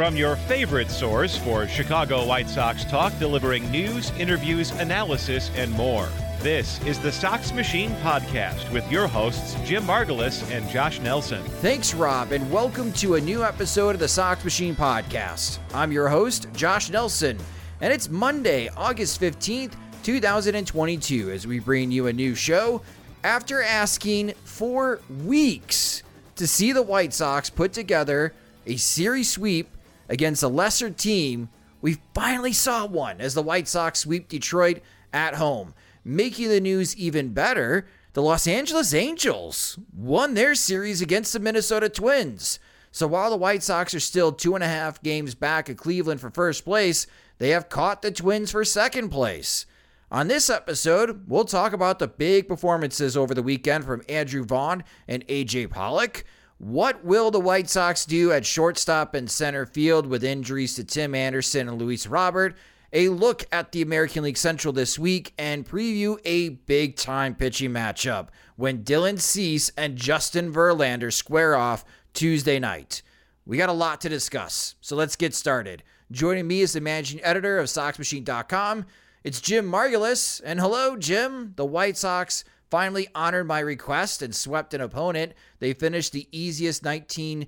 From your favorite source for Chicago White Sox talk, delivering news, interviews, analysis, and more. This is the Sox Machine Podcast with your hosts, Jim Margalus and Josh Nelson. Thanks, Rob, and welcome to a new episode of the Sox Machine Podcast. I'm your host, Josh Nelson, and it's Monday, August 15th, 2022, as we bring you a new show after asking for weeks to see the White Sox put together a series sweep against a lesser team, we finally saw one as the White Sox sweep Detroit at home. Making the news even better, the Los Angeles Angels won their series against the Minnesota Twins. So while the White Sox are still two and a half games back of Cleveland for first place, they have caught the Twins for second place. On this episode, we'll talk about the big performances over the weekend from Andrew Vaughn and AJ Pollock. What will the White Sox do at shortstop and center field with injuries to Tim Anderson and Luis Robert? A look at the American League Central this week and preview a big time pitching matchup when Dylan Cease and Justin Verlander square off Tuesday night. We got a lot to discuss, so let's get started. Joining me is the managing editor of SoxMachine.com. It's Jim Margalus. And hello, Jim. The White Sox finally honored my request and swept an opponent. They finished the easiest 19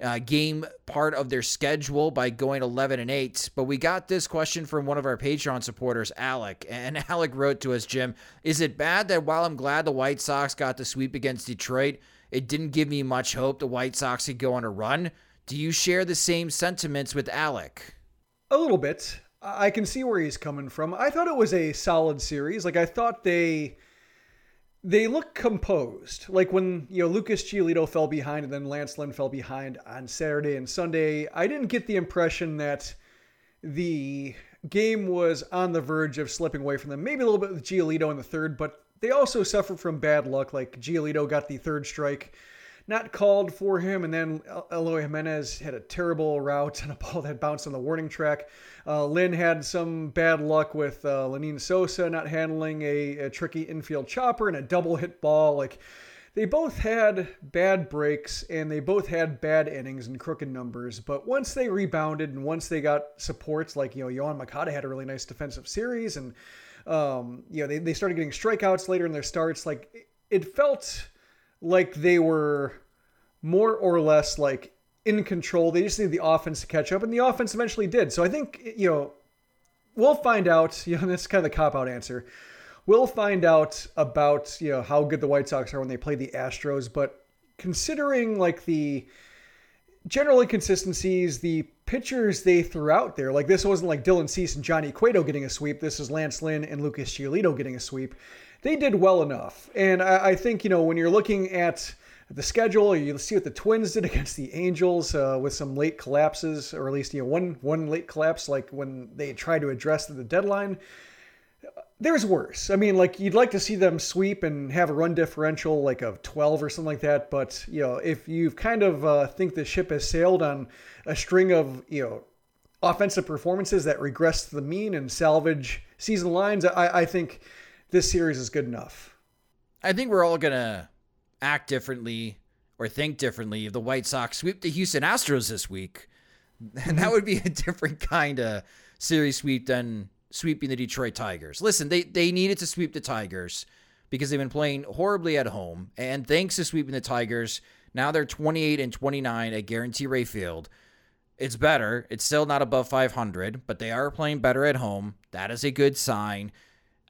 uh, game part of their schedule by going 11 and 8. But we got this question from one of our Patreon supporters, Alec. And Alec wrote to us, Jim, is it bad that while I'm glad the White Sox got the sweep against Detroit, it didn't give me much hope the White Sox could go on a run? Do you share the same sentiments with Alec? A little bit. I can see where he's coming from. I thought it was a solid series. Like I thought they they look composed. Like when you know Lucas Giolito fell behind and then Lance Lynn fell behind on Saturday and Sunday, I didn't get the impression that the game was on the verge of slipping away from them. Maybe a little bit with Giolito in the third, but they also suffered from bad luck. Like Giolito got the third strike not called for him. And then Eloy Jimenez had a terrible route and a ball that bounced on the warning track. Uh, Lynn had some bad luck with uh, Lenyn Sosa not handling a, a tricky infield chopper and a double hit ball. Like they both had bad breaks and they both had bad innings and crooked numbers. But once they rebounded and once they got supports, like, you know, Yoan Moncada had a really nice defensive series and, um, you know, they, they started getting strikeouts later in their starts. Like it felt like they were more or less like in control. They just needed the offense to catch up, and the offense eventually did. So I think you know we'll find out. You know, that's kind of the cop out answer. We'll find out about you know how good the White Sox are when they play the Astros, but considering like the general inconsistencies, the pitchers they threw out there, like this wasn't like Dylan Cease and Johnny Cueto getting a sweep. This is Lance Lynn and Lucas Giolito getting a sweep they did well enough. And I, I, think, you know, when you're looking at the schedule, you see what the Twins did against the Angels uh, with some late collapses, or at least, you know, one, one late collapse, like when they tried to address the deadline. There's worse. I mean, like you'd like to see them sweep and have a run differential like of 12 or something like that. But you know, if you kind of uh, think the ship has sailed on a string of you know offensive performances that regress to the mean and salvage season lines, I, I think this series is good enough. I think we're all gonna act differently or think differently if the White Sox sweep the Houston Astros this week. And that mm-hmm. would be a different kind of series sweep than sweeping the Detroit Tigers. Listen, they, they needed to sweep the Tigers because they've been playing horribly at home. And thanks to sweeping the Tigers, now they're 28 and 29 at Guaranteed Rate Field. It's better. It's still not above 500, but they are playing better at home. That is a good sign.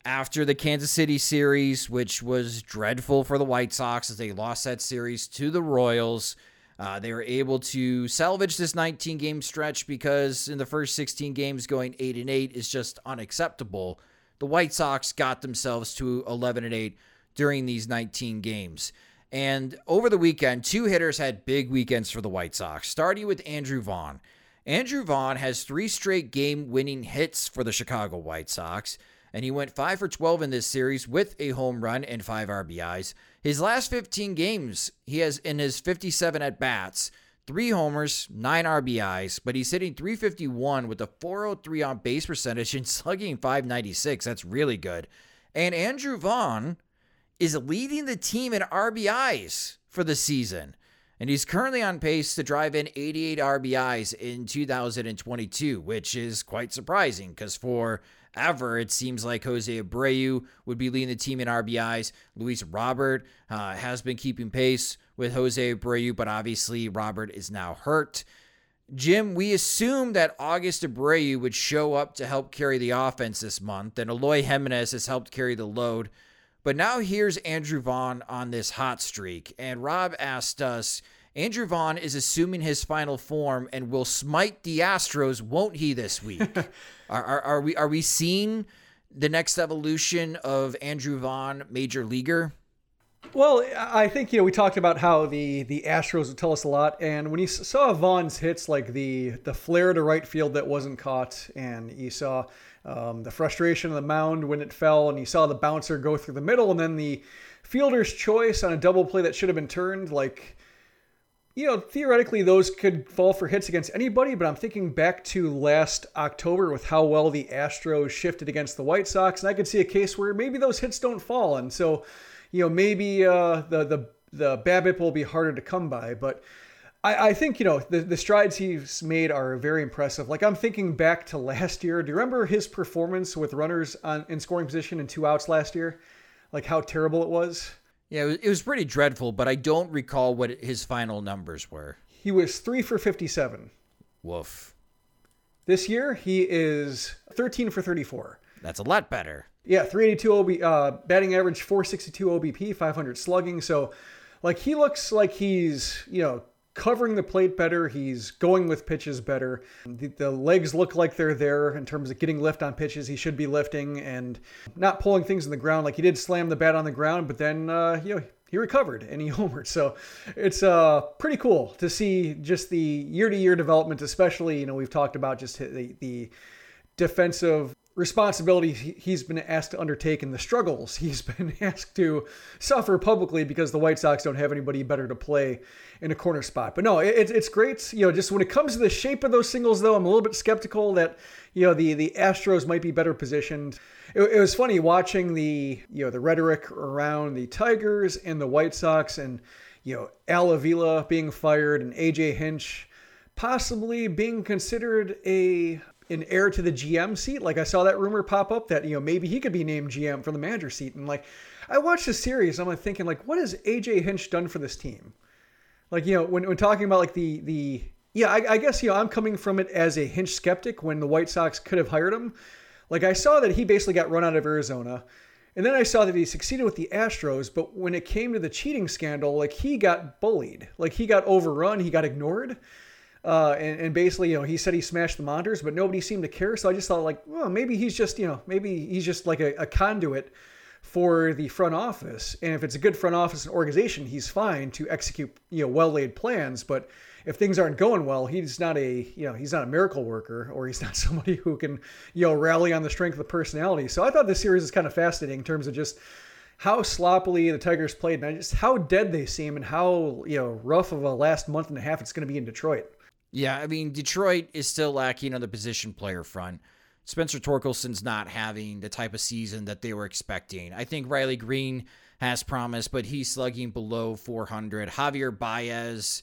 After the Kansas City series, which was dreadful for the White Sox as they lost that series to the Royals, uh, they were able to salvage this 19 game stretch because in the first 16 games, going 8 and 8 is just unacceptable. The White Sox got themselves to 11 and 8 during these 19 games. And over the weekend, two hitters had big weekends for the White Sox, starting with Andrew Vaughn. Andrew Vaughn has three straight game winning hits for the Chicago White Sox, and he went 5 for 12 in this series with a home run and 5 RBIs. His last 15 games, he has in his 57 at bats, three homers, nine RBIs, but he's hitting 351 with a 403 on base percentage and slugging 596. That's really good. And Andrew Vaughn is leading the team in RBIs for the season. And he's currently on pace to drive in 88 RBIs in 2022, which is quite surprising because for ever. It seems like Jose Abreu would be leading the team in RBIs. Luis Robert uh, has been keeping pace with Jose Abreu, but obviously Robert is now hurt. Jim, we assumed that August Abreu would show up to help carry the offense this month, and Eloy Jimenez has helped carry the load. But now here's Andrew Vaughn on this hot streak. And Rob asked us Andrew Vaughn is assuming his final form and will smite the Astros, won't he, this week? are, are, are, we are we seeing the next evolution of Andrew Vaughn, major leaguer? Well, I think you know we talked about how the the Astros would tell us a lot, and when you saw Vaughn's hits like the the flare to right field that wasn't caught, and you saw um, the frustration of the mound when it fell, and you saw the bouncer go through the middle, and then the fielder's choice on a double play that should have been turned, like you know, theoretically, those could fall for hits against anybody, but I'm thinking back to last October with how well the Astros shifted against the White Sox, and I could see a case where maybe those hits don't fall, and so, you know, maybe uh, the the the BABIP will be harder to come by, but. I, I think you know the, the strides he's made are very impressive. Like I'm thinking back to last year. Do you remember his performance with runners on in scoring position and two outs last year? Like how terrible it was. Yeah, it was pretty dreadful, but I don't recall what his final numbers were. He was three for 57. Woof. This year, he is 13 for 34. That's a lot better. Yeah, 382 OB, uh, batting average, 462 OBP, 500 slugging. So, like, he looks like he's, you know, covering the plate better. He's going with pitches better. The, the, legs look like they're there in terms of getting lift on pitches. He should be lifting and not pulling things in the ground. Like he did slam the bat on the ground, but then uh, you know he recovered and he homered. So it's uh, pretty cool to see just the year to year development, especially you know we've talked about just the the defensive responsibility he's been asked to undertake and the struggles he's been asked to suffer publicly because the White Sox don't have anybody better to play in a corner spot. But no, it, it's great. You know, just when it comes to the shape of those singles, though, I'm a little bit skeptical that you know the the Astros might be better positioned. It, it was funny watching the you know the rhetoric around the Tigers and the White Sox and you know Al Avila being fired and AJ Hinch possibly being considered a an heir to the GM seat. Like I saw that rumor pop up that you know maybe he could be named GM from the manager seat. And like I watched the series, I'm like thinking like, what has AJ Hinch done for this team? Like you know when when talking about like the the yeah, I, I guess you know I'm coming from it as a Hinch skeptic when the White Sox could have hired him. Like I saw that he basically got run out of Arizona. And then I saw that he succeeded with the Astros, but when it came to the cheating scandal, like he got bullied. Like he got overrun, he got ignored. Uh, and, and, basically, you know, he said he smashed the monitors, but nobody seemed to care. So I just thought, like, well, maybe he's just, you know, maybe he's just like a, a conduit for the front office. And if it's a good front office and organization, he's fine to execute, you know, well laid plans. But if things aren't going well, he's not a, you know, he's not a miracle worker or he's not somebody who can, you know, rally on the strength of the personality. So I thought this series is kind of fascinating in terms of just how sloppily the Tigers played and just how dead they seem and how, you know, rough of a last month and a half it's going to be in Detroit. Yeah, I mean, Detroit is still lacking on the position player front. Spencer Torkelson's not having the type of season that they were expecting. I think Riley Greene has promise, but he's slugging below 400. Javier Baez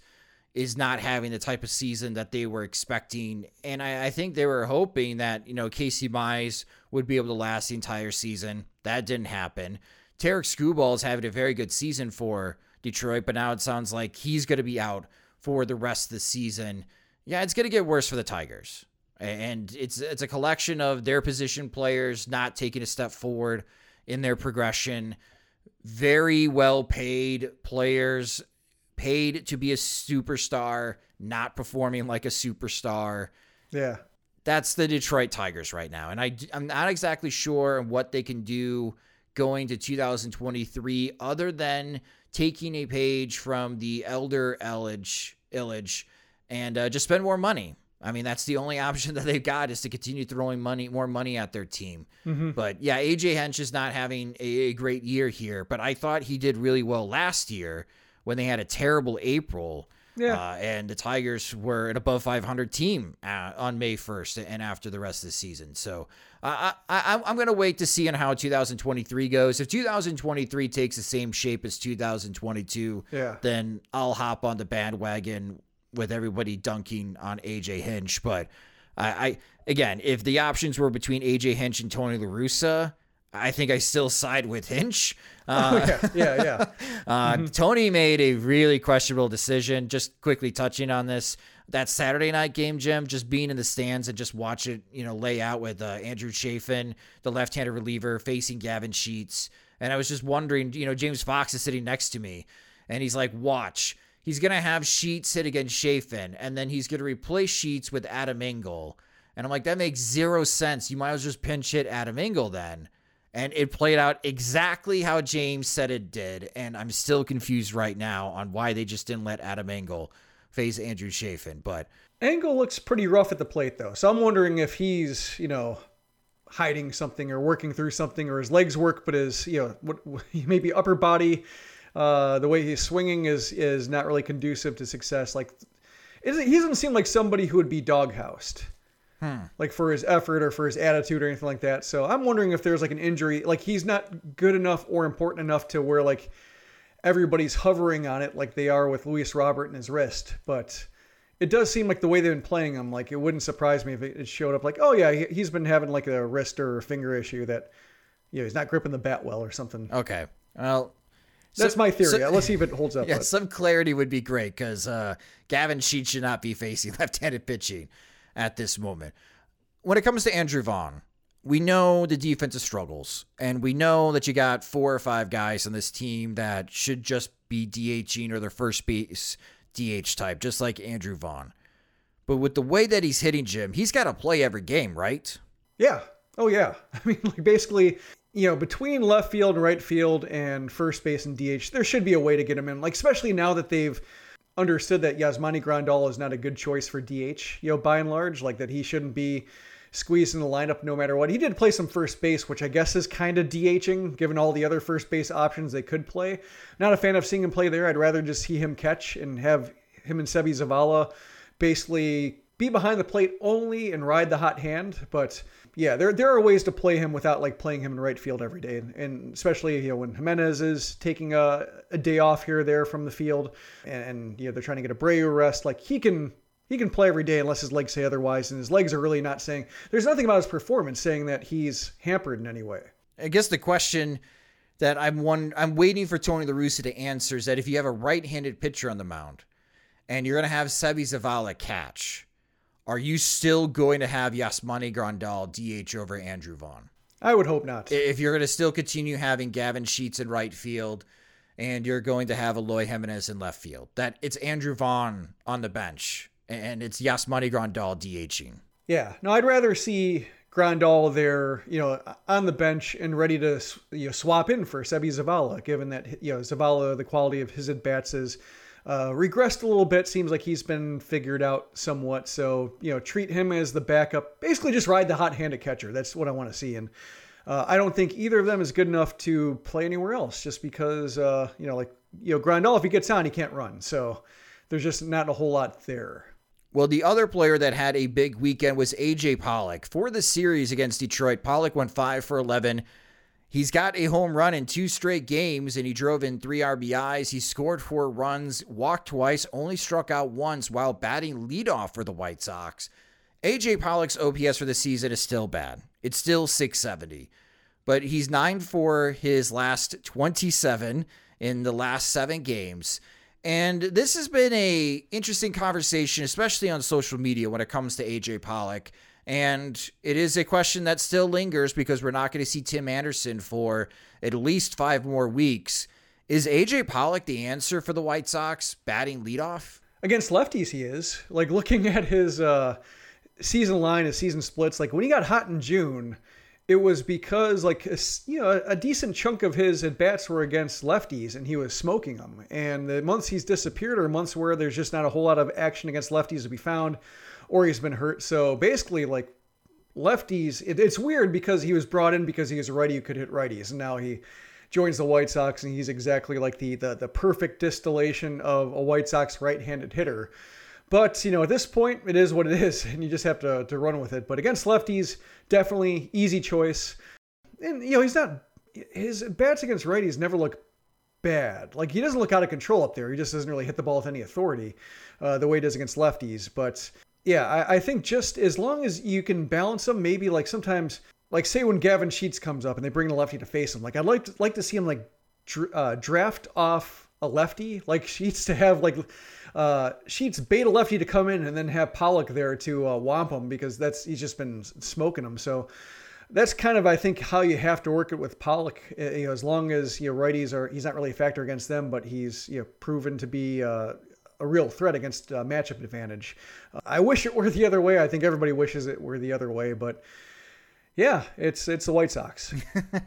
is not having the type of season that they were expecting. And I, I, think they were hoping that, you know, Casey Mize would be able to last the entire season. That didn't happen. Tarik Skubal is having a very good season for Detroit, but now it sounds like he's going to be out for the rest of the season. Yeah, it's going to get worse for the Tigers. And it's it's a collection of their position players not taking a step forward in their progression. Very well paid players paid to be a superstar, not performing like a superstar. Yeah. That's the Detroit Tigers right now. And I, I'm not exactly sure what they can do going to 2023 other than taking a page from the elder Ilitch, Ilitch and uh, just spend more money. I mean, that's the only option that they've got is to continue throwing money, more money at their team. Mm-hmm. But yeah, AJ Hinch is not having a, a, great year here, but I thought he did really well last year when they had a terrible April. Yeah. Uh, and the Tigers were an above 500 team uh, on May 1st and after the rest of the season. So uh, I, I'm going to wait to see on how 2023 goes. If 2023 takes the same shape as 2022, yeah. then I'll hop on the bandwagon with everybody dunking on AJ Hinch. But I, I again, if the options were between AJ Hinch and Tony La Russa, I think I still side with Hinch. Uh, oh, yeah, yeah, yeah. uh, mm-hmm. Tony made a really questionable decision. Just quickly touching on this, that Saturday night game, Jim, just being in the stands and just watch it, you know, lay out with uh, Andrew Chafin, the left-handed reliever, facing Gavin Sheets, and I was just wondering, you know, James Fox is sitting next to me, and he's like, "Watch." He's gonna have Sheets hit against Chafin, and then he's gonna replace Sheets with Adam Engel. And I'm like, that makes zero sense. You might as well just pinch hit Adam Engel then. And it played out exactly how James said it did. And I'm still confused right now on why they just didn't let Adam Engel face Andrew Chafin. But Engel looks pretty rough at the plate, though. So I'm wondering if he's, you know, hiding something or working through something, or his legs work, but his, you know, what, maybe upper body, uh, the way he's swinging is is not really conducive to success. Like, he doesn't seem like somebody who would be doghoused. Hmm. Like for his effort or for his attitude or anything like that. So I'm wondering if there's like an injury, like he's not good enough or important enough to where like everybody's hovering on it like they are with Luis Robert and his wrist. But it does seem like the way they've been playing him, like it wouldn't surprise me if it showed up like, oh yeah, he's been having like a wrist or finger issue that, you know, he's not gripping the bat well or something. Okay. Well, that's so, my theory. So, Let's see if it holds up. Yeah, but. some clarity would be great because uh, Gavin Sheets should not be facing left-handed pitching at this moment. When it comes to Andrew Vaughn, we know the defensive struggles, and we know that you got four or five guys on this team that should just be DHing or their first base DH type, just like Andrew Vaughn. But with the way that he's hitting Jim, he's got to play every game, right? Yeah. Oh yeah. I mean, like basically, you know, between left field and right field and first base and DH, there should be a way to get him in. Like especially now that they've understood that Yasmani Grandal is not a good choice for DH, you know, by and large, like that he shouldn't be squeezed in the lineup no matter what. He did play some first base, which I guess is kind of DHing given all the other first base options they could play. Not a fan of seeing him play there. I'd rather just see him catch and have him and Seby Zavala basically be behind the plate only and ride the hot hand. But yeah, there there are ways to play him without like playing him in right field every day, and especially you know when Jimenez is taking a, a day off here or there from the field, and, and you know they're trying to get Abreu rest. Like he can he can play every day unless his legs say otherwise, and his legs are really not saying. There's nothing about his performance saying that he's hampered in any way. I guess the question that I'm one I'm waiting for Tony La Russa to answer is that if you have a right-handed pitcher on the mound, and you're going to have Seby Zavala catch are you still going to have Yasmani Grandal DH over Andrew Vaughn? I would hope not. If you're going to still continue having Gavin Sheets in right field and you're going to have Eloy Jimenez in left field, that it's Andrew Vaughn on the bench and it's Yasmani Grandal DHing. Yeah. No, I'd rather see Grandal there, you know, on the bench and ready to you know swap in for Seby Zavala, given that you know Zavala, the quality of his at bats is uh, regressed a little bit. Seems like he's been figured out somewhat. So you know, treat him as the backup. Basically, just ride the hot-handed catcher. That's what I want to see. And uh, I don't think either of them is good enough to play anywhere else. Just because uh, you know, like you know, Grandal, if he gets on, he can't run. So there's just not a whole lot there. Well, the other player that had a big weekend was AJ Pollock. For the series against Detroit, Pollock went 5 for 11. He's got a home run in two straight games and he drove in three RBIs. He scored four runs, walked twice, only struck out once while batting leadoff for the White Sox. AJ Pollock's OPS for the season is still bad. It's still 670, but he's 9 for his last 27 in the last seven games. And this has been a interesting conversation, especially on social media when it comes to AJ Pollock. And it is a question that still lingers because we're not going to see Tim Anderson for at least five more weeks. Is AJ Pollock the answer for the White Sox batting leadoff? Against lefties, he is. Like looking at his uh, season line, his season splits, like when he got hot in June, it was because like a, you know a decent chunk of his at bats were against lefties and he was smoking them and the months he's disappeared are months where there's just not a whole lot of action against lefties to be found or he's been hurt. So basically, like lefties, it, it's weird because he was brought in because he was a righty who could hit righties, and now he joins the White Sox, and he's exactly like the the, the perfect distillation of a White Sox right-handed hitter. But you know, at this point, it is what it is, and you just have to to run with it. But against lefties, definitely easy choice. And you know, he's not his bats against righties never look bad. Like he doesn't look out of control up there. He just doesn't really hit the ball with any authority uh, the way he does against lefties. But yeah, I, I think just as long as you can balance them, maybe like sometimes, like say when Gavin Sheets comes up and they bring the lefty to face him, like I'd like to like to see him like dr- uh, draft off a lefty, like Sheets to have like uh, Sheets bait a lefty to come in and then have Pollock there to uh, womp him because that's he's just been smoking him. So that's kind of I think how you have to work it with Pollock. Uh, you know, as long as you know righties are he's not really a factor against them, but he's you know proven to be uh, a real threat against uh, matchup advantage. Uh, I wish it were the other way. I think everybody wishes it were the other way, but yeah, it's it's the White Sox.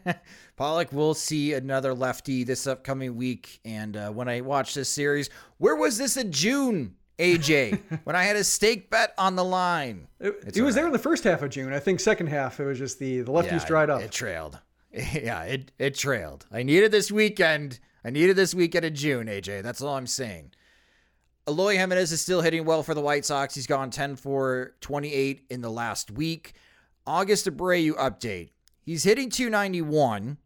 Pollock will see another lefty this upcoming week, and uh, when I watch this series, where was this in June? AJ, when I had a stake bet on the line. It, it was right. there in the first half of June. I think second half it was just the the lefties yeah, dried up. It trailed. Yeah, it it trailed. I needed this weekend. I needed this weekend in June, AJ. That's all I'm saying. Eloy Jimenez is still hitting well for the White Sox. He's gone 10 for 28 in the last week. August Abreu update. He's hitting 291,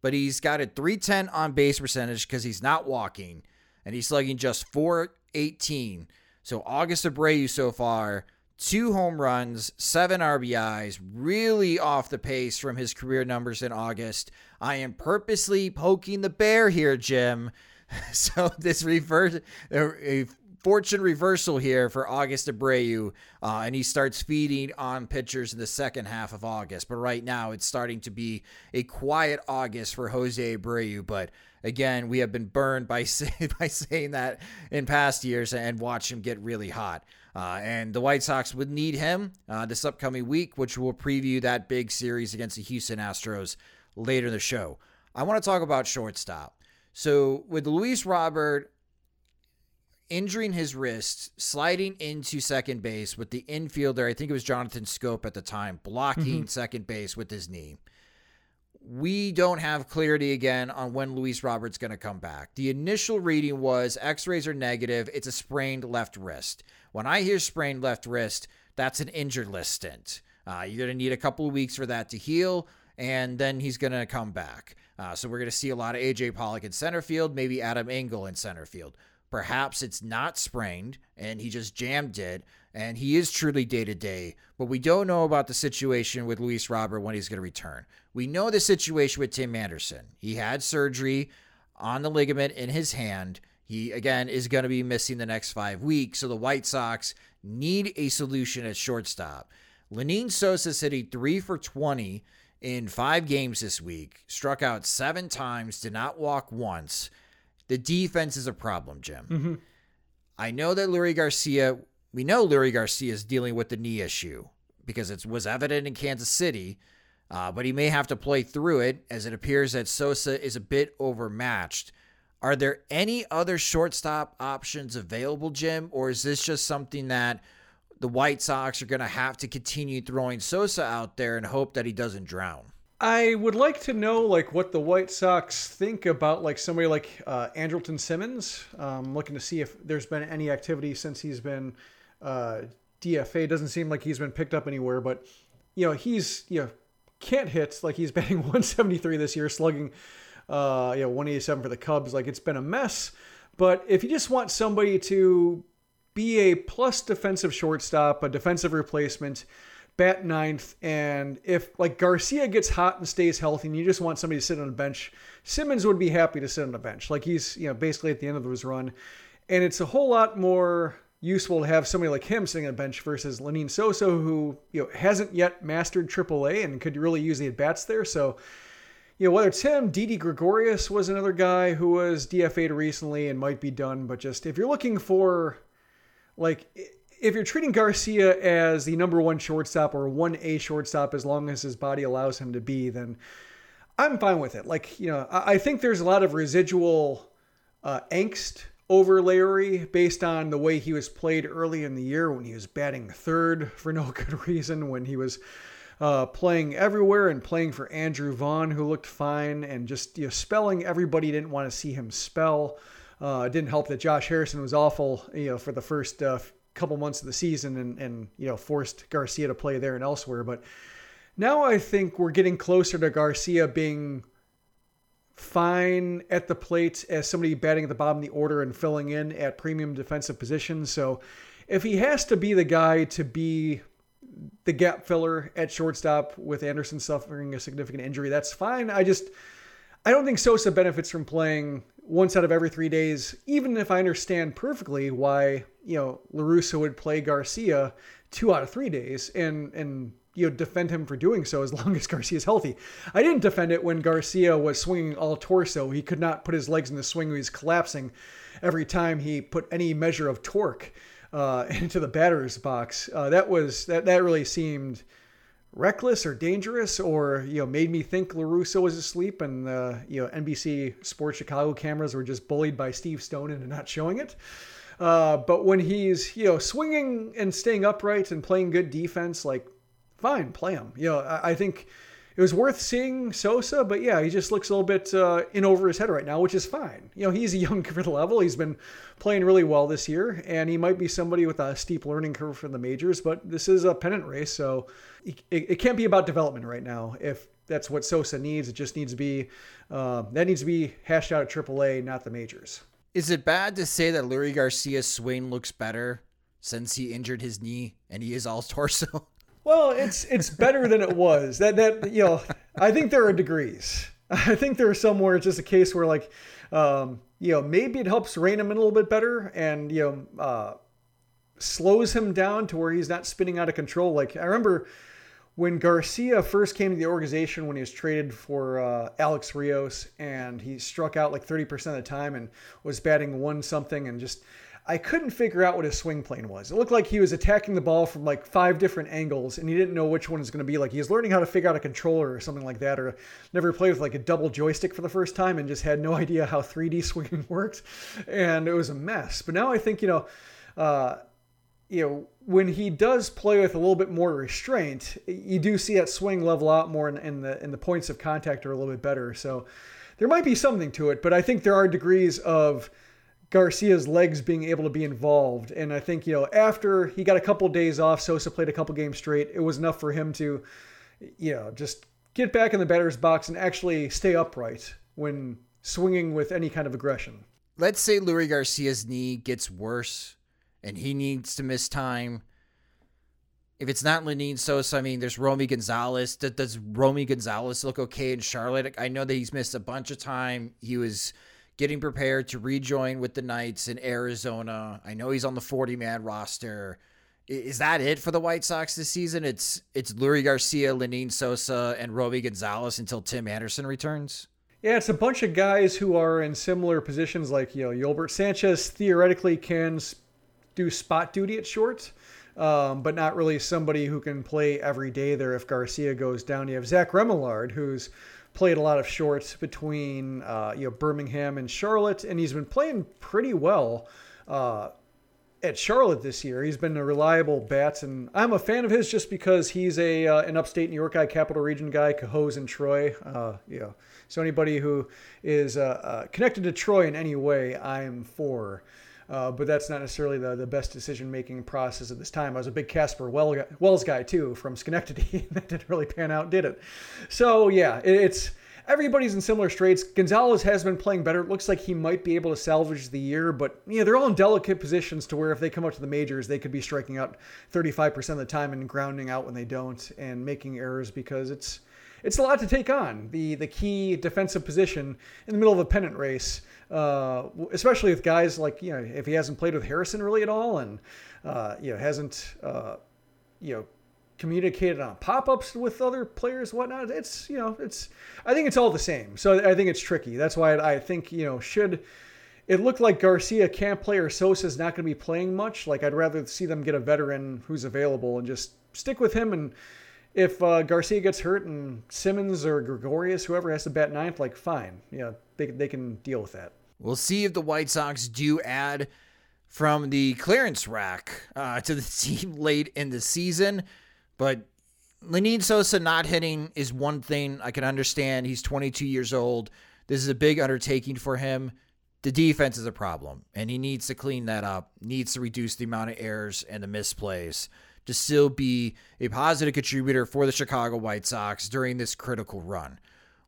but he's got a 310 on base percentage because he's not walking, and he's slugging just 418. So August Abreu so far, two home runs, seven RBIs, really off the pace from his career numbers in August. I am purposely poking the bear here, Jim so this reverse a fortune reversal here for August Abreu, uh, and he starts feeding on pitchers in the second half of August. But right now, it's starting to be a quiet August for Jose Abreu. But again, we have been burned by say, by saying that in past years and watch him get really hot. Uh, and the White Sox would need him uh, this upcoming week, which will preview that big series against the Houston Astros later in the show. I want to talk about shortstop. So with Luis Robert injuring his wrist, sliding into second base with the infielder, I think it was Jonathan Schoop at the time, blocking mm-hmm. second base with his knee. We don't have clarity again on when Luis Robert's going to come back. The initial reading was x rays are negative. It's a sprained left wrist. When I hear sprained left wrist, that's an injured list stint. Uh, you're going to need a couple of weeks for that to heal, and then he's going to come back. Uh, so we're going to see a lot of AJ Pollock in center field, maybe Adam Engel in center field. Perhaps it's not sprained and he just jammed it and he is truly day to day, but we don't know about the situation with Luis Robert when he's going to return. We know the situation with Tim Anderson. He had surgery on the ligament in his hand. He, again, is going to be missing the next five weeks. So the White Sox need a solution at shortstop. Lenyn Sosa hitting three for 20 in five games this week, struck out seven times, did not walk once. The defense is a problem, Jim. Mm-hmm. I know that Leury Garcia, we know Leury Garcia is dealing with the knee issue because it was evident in Kansas City, uh, but he may have to play through it as it appears that Sosa is a bit overmatched. Are there any other shortstop options available, Jim, or is this just something that the White Sox are going to have to continue throwing Sosa out there and hope that he doesn't drown. I would like to know like what the White Sox think about like somebody like uh, Andrelton Simmons. Um, looking to see if there's been any activity since he's been uh, DFA. Doesn't seem like he's been picked up anywhere, but you know he's you know can't hit. Like he's batting 173 this year, slugging, uh, you know, 187 for the Cubs. Like it's been a mess. But if you just want somebody to be a plus defensive shortstop, a defensive replacement, bat ninth, and if like Garcia gets hot and stays healthy, and you just want somebody to sit on a bench, Simmons would be happy to sit on a bench. Like he's you know basically at the end of his run, and it's a whole lot more useful to have somebody like him sitting on a bench versus Lenyn Sosa, who you know hasn't yet mastered AAA and could really use the at bats there. So you know, whether it's him, Didi Gregorius was another guy who was DFA'd recently and might be done. But just if you're looking for, like, if you're treating Garcia as the number one shortstop or 1A shortstop as long as his body allows him to be, then I'm fine with it. Like, you know, I, think there's a lot of residual uh, angst over Leury based on the way he was played early in the year when he was batting third for no good reason, when he was uh, playing everywhere and playing for Andrew Vaughn, who looked fine, and just you know, spelling everybody didn't want to see him spell. Uh, it didn't help that Josh Harrison was awful, you know, for the first uh, couple months of the season, and and you know forced Garcia to play there and elsewhere. But now I think we're getting closer to Garcia being fine at the plate as somebody batting at the bottom of the order and filling in at premium defensive positions. So if he has to be the guy to be the gap filler at shortstop with Anderson suffering a significant injury, that's fine. I just I don't think Sosa benefits from playing once out of every three days, even if I understand perfectly why, you know, La Russa would play Garcia two out of three days and and you know defend him for doing so as long as Garcia is healthy. I didn't defend it when Garcia was swinging all torso. He could not put his legs in the swing. He was collapsing every time he put any measure of torque uh, into the batter's box. Uh, that was that that really seemed reckless or dangerous, or you know made me think La Russa was asleep, and the you know NBC Sports Chicago cameras were just bullied by Steve Stone into not showing it. Uh, but when he's you know swinging and staying upright and playing good defense, like fine, play him. You know I, I think it was worth seeing Sosa, but yeah, he just looks a little bit uh, in over his head right now, which is fine. You know, he's a young for the level. He's been playing really well this year, and he might be somebody with a steep learning curve for the majors, but this is a pennant race, so it, it can't be about development right now. If that's what Sosa needs, it just needs to be uh, that needs to be hashed out at AAA, not the majors. Is it bad to say that Leury Garcia's swing looks better since he injured his knee and he is all torso? Well, it's it's better than it was. That that you know, I think there are degrees. I think there are some where it's just a case where like, um, you know, maybe it helps rein him in a little bit better and you know, uh, slows him down to where he's not spinning out of control. Like I remember when Garcia first came to the organization when he was traded for uh, Alex Rios and he struck out like 30% of the time and was batting one something and just I couldn't figure out what his swing plane was. It looked like he was attacking the ball from like five different angles and he didn't know which one was going to be. Like he was learning how to figure out a controller or something like that, or never played with like a double joystick for the first time and just had no idea how 3D swinging worked. And it was a mess. But now I think, you know, uh, you know, when he does play with a little bit more restraint, you do see that swing level out more in, in the in the points of contact are a little bit better. So there might be something to it, but I think there are degrees of Garcia's legs being able to be involved. And I think, you know, after he got a couple days off, Sosa played a couple games straight, it was enough for him to, you know, just get back in the batter's box and actually stay upright when swinging with any kind of aggression. Let's say Leury Garcia's knee gets worse and he needs to miss time. If it's not Lenyn Sosa, I mean, there's Romy Gonzalez. Does Romy Gonzalez look okay in Charlotte? I know that he's missed a bunch of time. He was getting prepared to rejoin with the Knights in Arizona. I know he's on the 40 man roster. Is that it for the White Sox this season? It's it's Leury Garcia, Lenyn Sosa, and Romy Gonzalez until Tim Anderson returns. Yeah, it's a bunch of guys who are in similar positions. Like you know, Yolbert Sanchez theoretically can do spot duty at short, um, but not really somebody who can play every day there if Garcia goes down. You have Zach Remillard, who's played a lot of shorts between uh, you know Birmingham and Charlotte, and he's been playing pretty well uh, at Charlotte this year. He's been a reliable bat, and I'm a fan of his just because he's a uh, an upstate New York guy, Capital Region guy, Cohoes and Troy. Uh, you know, so anybody who is uh, uh, connected to Troy in any way, I'm for. Uh, but that's not necessarily the, the best decision making process at this time. I was a big Casper Wells guy too from Schenectady. that didn't really pan out, did it? So yeah, it, it's everybody's in similar straits. Gonzalez has been playing better. It looks like he might be able to salvage the year, but yeah, they're all in delicate positions to where if they come up to the majors, they could be striking out 35% of the time and grounding out when they don't and making errors because it's it's a lot to take on. The the key defensive position in the middle of a pennant race, uh, especially with guys like you know if he hasn't played with Harrison really at all and uh, you know hasn't uh, you know communicated on pop-ups with other players whatnot it's you know it's i think it's all the same. So i think it's tricky. That's why i think you know should it look like garcia can't play or sosa's not going to be playing much like i'd rather see them get a veteran who's available and just stick with him. And if uh, garcia gets hurt and simmons or gregorius whoever has to bat ninth like fine. Yeah they, they can deal with that we'll see if the white sox do add from the clearance rack uh, to the team late in the season but Lenyn Sosa not hitting is one thing I can understand. He's 22 years old. This is a big undertaking for him. The defense is a problem, and he needs to clean that up, needs to reduce the amount of errors and the misplays to still be a positive contributor for the Chicago White Sox during this critical run.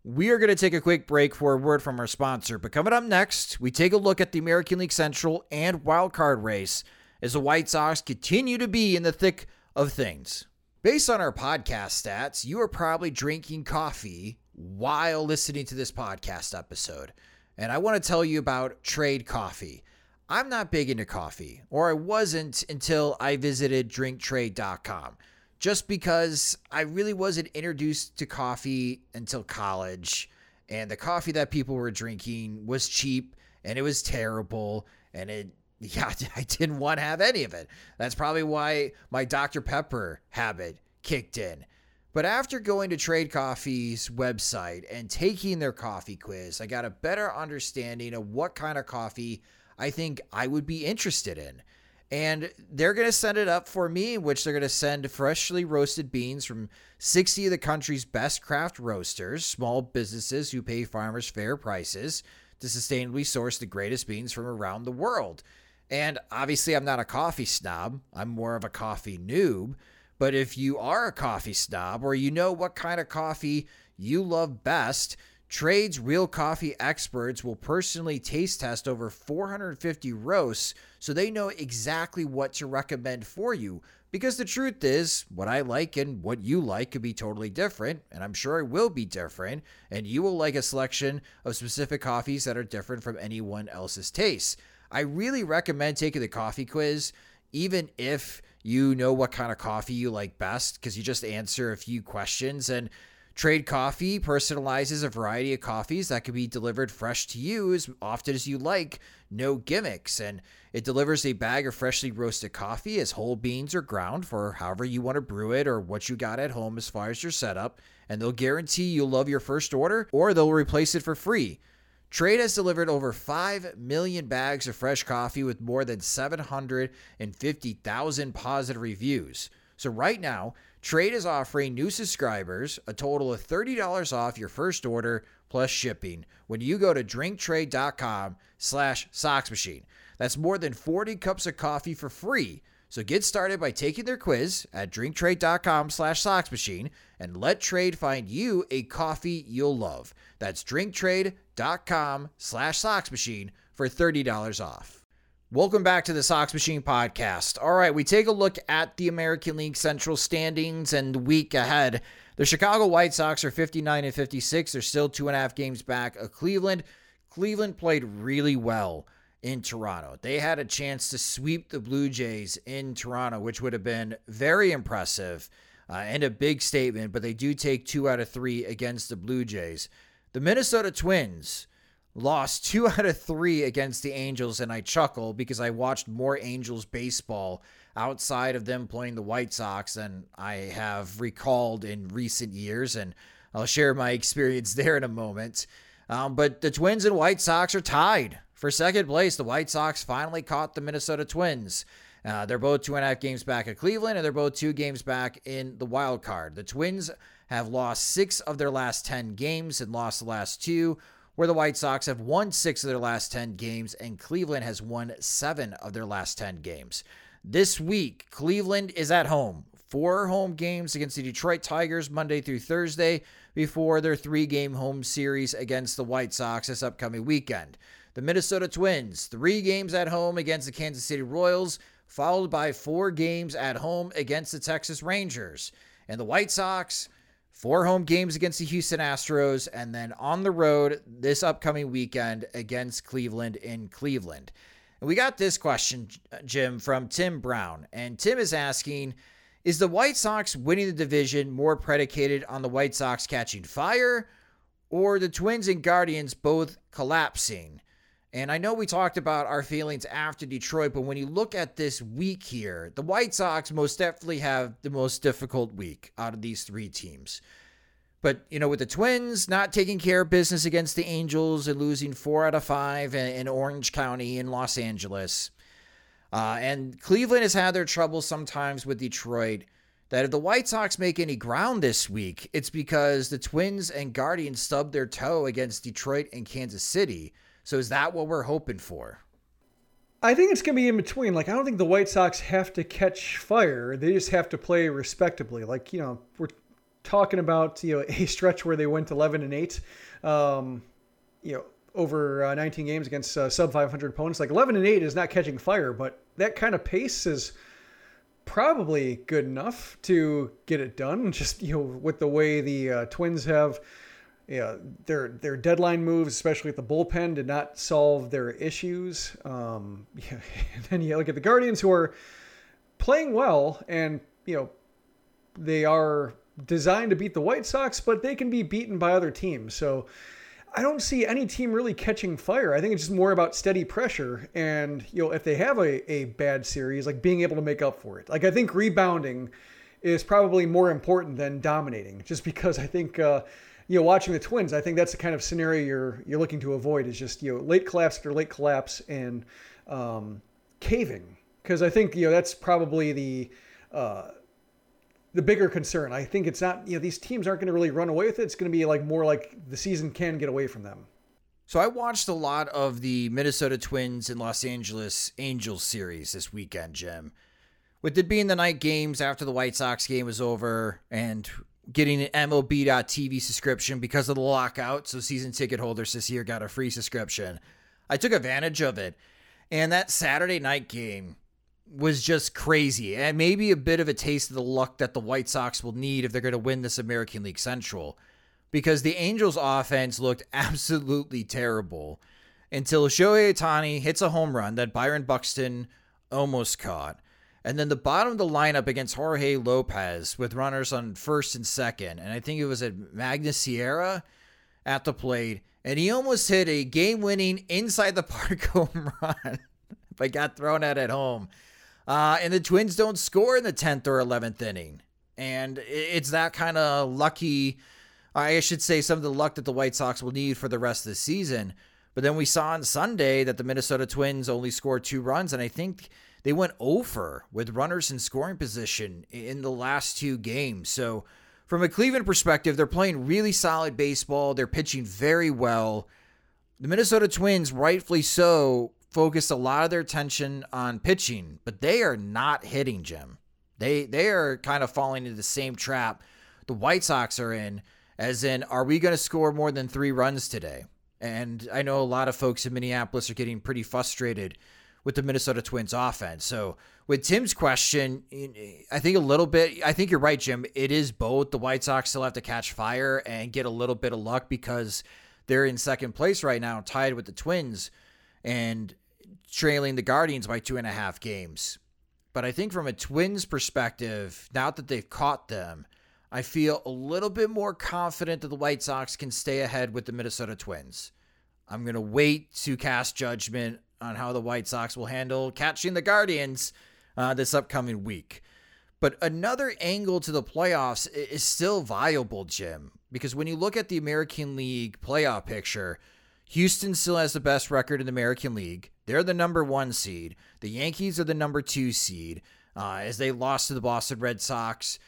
We are going to take a quick break for a word from our sponsor, but coming up next, we take a look at the American League Central and wild card race as the White Sox continue to be in the thick of things. Based on our podcast stats, you are probably drinking coffee while listening to this podcast episode. And I want to tell you about Trade Coffee. I'm not big into coffee, or I wasn't until I visited drinktrade.com. Just because I really wasn't introduced to coffee until college, and the coffee that people were drinking was cheap and it was terrible and it yeah, I didn't want to have any of it. That's probably why my Dr. Pepper habit kicked in. But after going to Trade Coffee's website and taking their coffee quiz, I got a better understanding of what kind of coffee I think I would be interested in. And they're going to send it up for me, which they're going to send freshly roasted beans from 60 of the country's best craft roasters, small businesses who pay farmers fair prices to sustainably source the greatest beans from around the world. And obviously, I'm not a coffee snob, I'm more of a coffee noob. But if you are a coffee snob or you know what kind of coffee you love best, Trade's real coffee experts will personally taste test over 450 roasts so they know exactly what to recommend for you. Because the truth is, what I like and what you like could be totally different, and I'm sure it will be different, and you will like a selection of specific coffees that are different from anyone else's taste. I really recommend taking the coffee quiz, even if you know what kind of coffee you like best, because you just answer a few questions. And Trade Coffee personalizes a variety of coffees that can be delivered fresh to you as often as you like, no gimmicks. And it delivers a bag of freshly roasted coffee as whole beans or ground for however you want to brew it or what you got at home as far as your setup. And they'll guarantee you'll love your first order or they'll replace it for free. Trade has delivered over 5 million bags of fresh coffee with more than 750,000 positive reviews. So right now, Trade is offering new subscribers a total of $30 off your first order plus shipping when you go to drinktrade.com slash soxmachine. That's more than 40 cups of coffee for free. So get started by taking their quiz at drinktrade.com slash soxmachine and let Trade find you a coffee you'll love. That's drinktrade.com slash soxmachine for $30 off. Welcome back to the Sox Machine podcast. All right, we take a look at the American League Central standings and week ahead. The Chicago White Sox are 59 and 56. They're still two and a half games back of Cleveland. Cleveland played really well in Toronto. They had a chance to sweep the Blue Jays in Toronto, which would have been very impressive uh, and a big statement, but they do take two out of three against the Blue Jays. The Minnesota Twins lost two out of three against the Angels, and I chuckle because I watched more Angels baseball outside of them playing the White Sox than I have recalled in recent years, and I'll share my experience there in a moment. Um, but the Twins and White Sox are tied for second place. The White Sox finally caught the Minnesota Twins. Uh, they're both two and a half games back at Cleveland, and they're both two games back in the wild card. The Twins have lost six of their last 10 games and lost the last two, where the White Sox have won six of their last 10 games and Cleveland has won seven of their last 10 games. This week, Cleveland is at home. Four home games against the Detroit Tigers Monday through Thursday before their three game home series against the White Sox this upcoming weekend. The Minnesota Twins, three games at home against the Kansas City Royals, followed by four games at home against the Texas Rangers. And the White Sox, four home games against the Houston Astros, and then on the road this upcoming weekend against Cleveland in Cleveland. And we got this question, Jim, from Tim Brown. And Tim is asking Is the White Sox winning the division more predicated on the White Sox catching fire or the Twins and Guardians both collapsing? And I know we talked about our feelings after Detroit, but when you look at this week here, the White Sox most definitely have the most difficult week out of these three teams. But, you know, with the Twins not taking care of business against the Angels and losing four out of five in, Orange County in Los Angeles, uh, and Cleveland has had their trouble sometimes with Detroit. That if the White Sox make any ground this week, it's because the Twins and Guardians stubbed their toe against Detroit and Kansas City so is that what we're hoping for? I think it's going to be in between. Like, I don't think the White Sox have to catch fire. They just have to play respectably. Like, you know, we're talking about, you know, a stretch where they went 11 and 8, um, you know, over uh, 19 games against uh, sub 500 opponents. Like, 11 and 8 is not catching fire, but that kind of pace is probably good enough to get it done. Just, you know, with the way the uh, Twins have yeah, their their deadline moves, especially at the bullpen, did not solve their issues. Um, yeah, then you look at the Guardians, who are playing well, and you know they are designed to beat the White Sox, but they can be beaten by other teams. So I don't see any team really catching fire. I think it's just more about steady pressure, and you know if they have a, a bad series, like being able to make up for it. Like I think rebounding is probably more important than dominating, just because I think. Uh, you know, watching the Twins, I think that's the kind of scenario you're you're looking to avoid is just you know late collapse after late collapse and um, caving because I think you know that's probably the uh, the bigger concern. I think it's not you know these teams aren't going to really run away with it. It's going to be like more like the season can get away from them. So I watched a lot of the Minnesota Twins and Los Angeles Angels series this weekend, Jim. With it being the night games after the White Sox game was over, and getting an MLB.TV subscription because of the lockout. So season ticket holders this year got a free subscription. I took advantage of it. And that Saturday night game was just crazy and maybe a bit of a taste of the luck that the White Sox will need if they're going to win this American League Central. Because the Angels offense looked absolutely terrible until Shohei Ohtani hits a home run that Byron Buxton almost caught. And then the bottom of the lineup against Jorge Lopez with runners on first and second. And I think it was at Magneuris Sierra at the plate. And he almost hit a game winning inside the park home run, but got thrown out at home. Uh, and the Twins don't score in the 10th or 11th inning. And it's that kind of lucky, I should say, some of the luck that the White Sox will need for the rest of the season. But then we saw on Sunday that the Minnesota Twins only scored two runs. And I think they went over with runners in scoring position in the last two games. So, from a Cleveland perspective, they're playing really solid baseball. They're pitching very well. The Minnesota Twins, rightfully so, focused a lot of their attention on pitching, but they are not hitting Jim. They they are kind of falling into the same trap the White Sox are in, as in, are we going to score more than three runs today? And I know a lot of folks in Minneapolis are getting pretty frustrated with the Minnesota Twins offense. So with Tim's question, I think a little bit. I think you're right, Jim. It is both. The White Sox still have to catch fire and get a little bit of luck because they're in second place right now, tied with the Twins and trailing the Guardians by two and a half games. But I think from a Twins perspective, now that they've caught them, I feel a little bit more confident that the White Sox can stay ahead with the Minnesota Twins. I'm going to wait to cast judgment on how the White Sox will handle catching the Guardians uh, this upcoming week. But another angle to the playoffs is still viable, Jim, because when you look at the American League playoff picture, Houston still has the best record in the American League. They're the number one seed. The Yankees are the number two seed. Uh, as they lost to the Boston Red Sox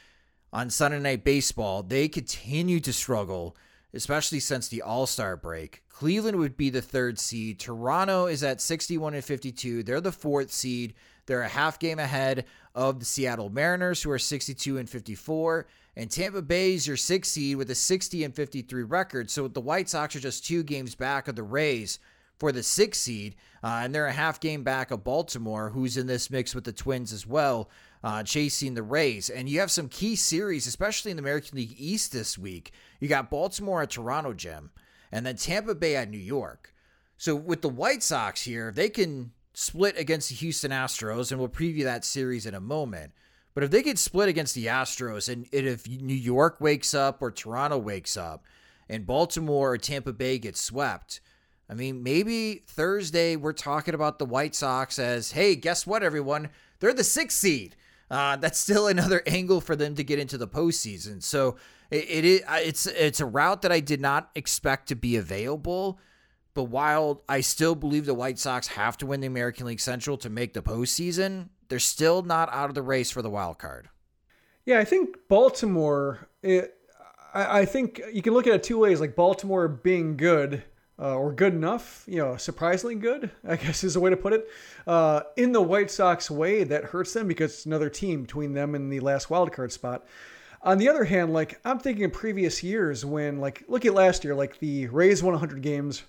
on Sunday Night Baseball, they continue to struggle especially since the All Star break. Cleveland would be the third seed. Toronto is at 61 and 52. They're the fourth seed. They're a half game ahead of the Seattle Mariners, who are 62 and 54. And Tampa Bay is your sixth seed with a 60 and 53 record. So the White Sox are just two games back of the Rays for the sixth seed. Uh, and they're a half game back of Baltimore, who's in this mix with the Twins as well, uh, chasing the Rays. And you have some key series, especially in the American League East this week. You got Baltimore at Toronto, Jim, and then Tampa Bay at New York. So with the White Sox here, they can split against the Houston Astros, and we'll preview that series in a moment. But if they get split against the Astros, and if New York wakes up or Toronto wakes up, and Baltimore or Tampa Bay gets swept, I mean, maybe Thursday we're talking about the White Sox as, hey, guess what, everyone? They're the sixth seed. Uh, that's still another angle for them to get into the postseason. So it, it it's it's a route that I did not expect to be available. But while I still believe the White Sox have to win the American League Central to make the postseason, they're still not out of the race for the wild card. Yeah, I think Baltimore. It, I, I think you can look at it two ways. Like Baltimore being good uh, or good enough, you know, surprisingly good, I guess is a way to put it. Uh, in the White Sox way, that hurts them because it's another team between them and the last wild card spot. On the other hand, like I'm thinking of previous years when, like, look at last year, like the Rays won 100 games,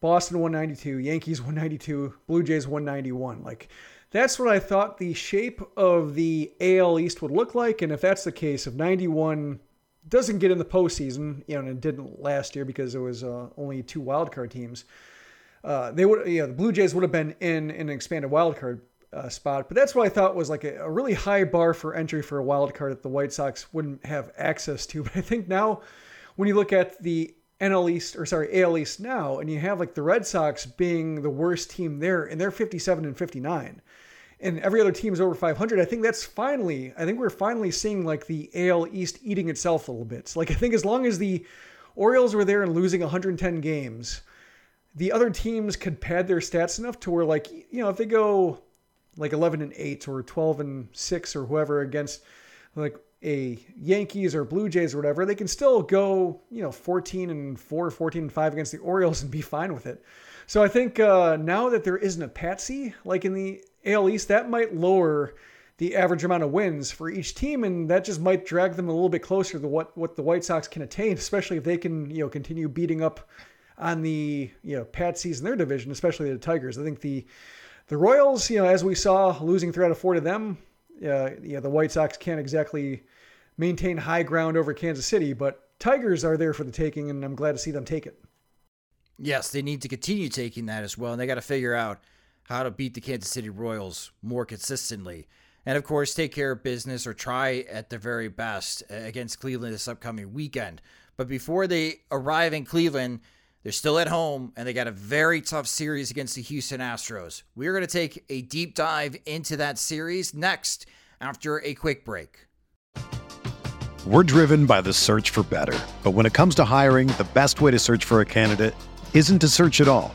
Boston 192, Yankees 192, Blue Jays 191. Like that's what I thought the shape of the AL East would look like. And if that's the case, if 91 doesn't get in the postseason, you know, and it didn't last year because there was uh, only two wildcard teams, uh, they would, yeah, the Blue Jays would have been in, in an expanded wildcard uh, spot. But that's what I thought was like a, a really high bar for entry for a wild card that the White Sox wouldn't have access to. But I think now, when you look at the NL East or sorry AL East now, and you have like the Red Sox being the worst team there, and they're 57 and 59, and every other team is over 500. I think that's finally. I think we're finally seeing like the AL East eating itself a little bit. So like I think as long as the Orioles were there and losing 110 games, the other teams could pad their stats enough to where like you know if they go like 11 and 8 or 12 and 6 or whoever against like a Yankees or Blue Jays or whatever, they can still go, you know, 14 and 4, 14 and 5 against the Orioles and be fine with it. So I think uh, now that there isn't a patsy like in the AL East, that might lower the average amount of wins for each team, and that just might drag them a little bit closer to what what the White Sox can attain, especially if they can you know continue beating up on the you know patsies in their division, especially the Tigers. I think the the Royals, you know, as we saw, losing three out of four to them, uh, yeah, the White Sox can't exactly maintain high ground over Kansas City, but Tigers are there for the taking, and I'm glad to see them take it. Yes, they need to continue taking that as well, and they got to figure out how to beat the Kansas City Royals more consistently. And of course, take care of business or try at the very best uh, against Cleveland this upcoming weekend. But before they arrive in Cleveland, they're still at home and they got a very tough series against the Houston Astros. We're going to take a deep dive into that series next after a quick break. We're driven by the search for better. But when it comes to hiring, the best way to search for a candidate isn't to search at all.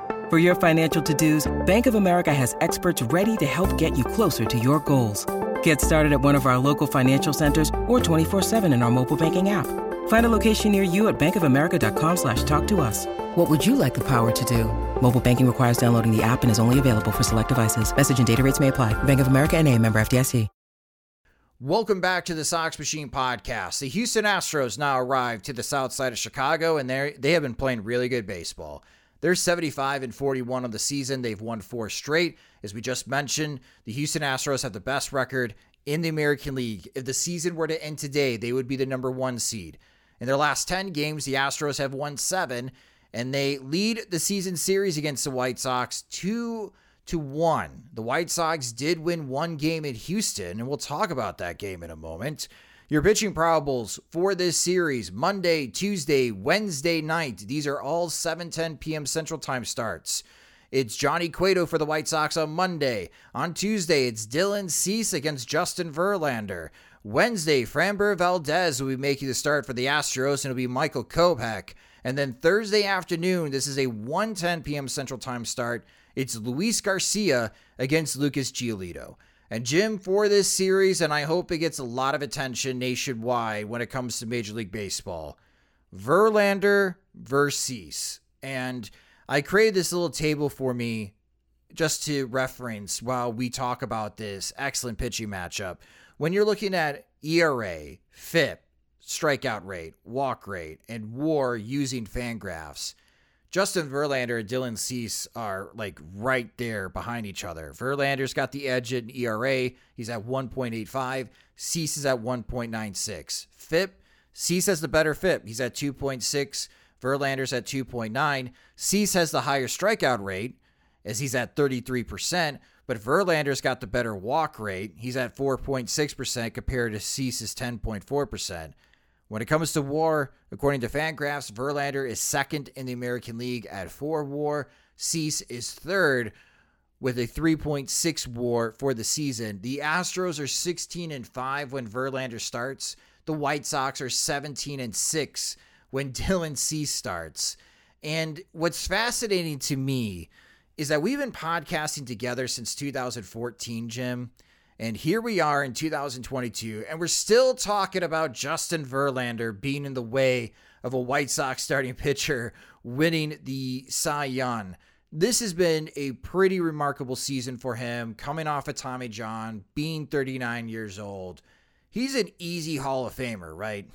For your financial to-dos, Bank of America has experts ready to help get you closer to your goals. Get started at one of our local financial centers or 24-7 in our mobile banking app. Find a location near you at bankofamerica.com slash talk to us. What would you like the power to do? Mobile banking requires downloading the app and is only available for select devices. Message and data rates may apply. Bank of America and a member FDIC. Welcome back to the Sox Machine Podcast. The Houston Astros now arrived to the south side of Chicago, and they they have been playing really good baseball. They're 75 and 41 on the season. They've won four straight. As we just mentioned, the Houston Astros have the best record in the American League. If the season were to end today, they would be the number one seed. In their last 10 games, the Astros have won seven, and they lead the season series against the White Sox two to one. The White Sox did win one game in Houston, and we'll talk about that game in a moment. Your pitching probables for this series Monday, Tuesday, Wednesday night. These are all 7:10 p.m. Central Time starts. It's Johnny Cueto for the White Sox on Monday. On Tuesday, it's Dylan Cease against Justin Verlander. Wednesday, Framber Valdez will be making the start for the Astros, and it'll be Michael Kopech. And then Thursday afternoon, this is a 1:10 p.m. Central Time start. It's Luis Garcia against Lucas Giolito. And Jim, for this series, and I hope it gets a lot of attention nationwide when it comes to Major League Baseball, Verlander versus. And I created this little table for me just to reference while we talk about this excellent pitching matchup. When you're looking at ERA, FIP, strikeout rate, walk rate, and WAR using Fangraphs, Justin Verlander and Dylan Cease are like right there behind each other. Verlander's got the edge in ERA. He's at 1.85. Cease is at 1.96. FIP, Cease has the better FIP. He's at 2.6. Verlander's at 2.9. Cease has the higher strikeout rate as he's at 33%, but Verlander's got the better walk rate. He's at 4.6% compared to Cease's 10.4%. When it comes to war, according to Fangraphs, Verlander is second in the American League at 4 war. Cease is third with a 3.6 war for the season. The Astros are 16 and 5 when Verlander starts. The White Sox are 17 and 6 when Dylan Cease starts. And what's fascinating to me is that we've been podcasting together since 2014, Jim. And here we are in 2022, and we're still talking about Justin Verlander being in the way of a White Sox starting pitcher winning the Cy Young. This has been a pretty remarkable season for him, coming off of Tommy John, being 39 years old. He's an easy Hall of Famer, right?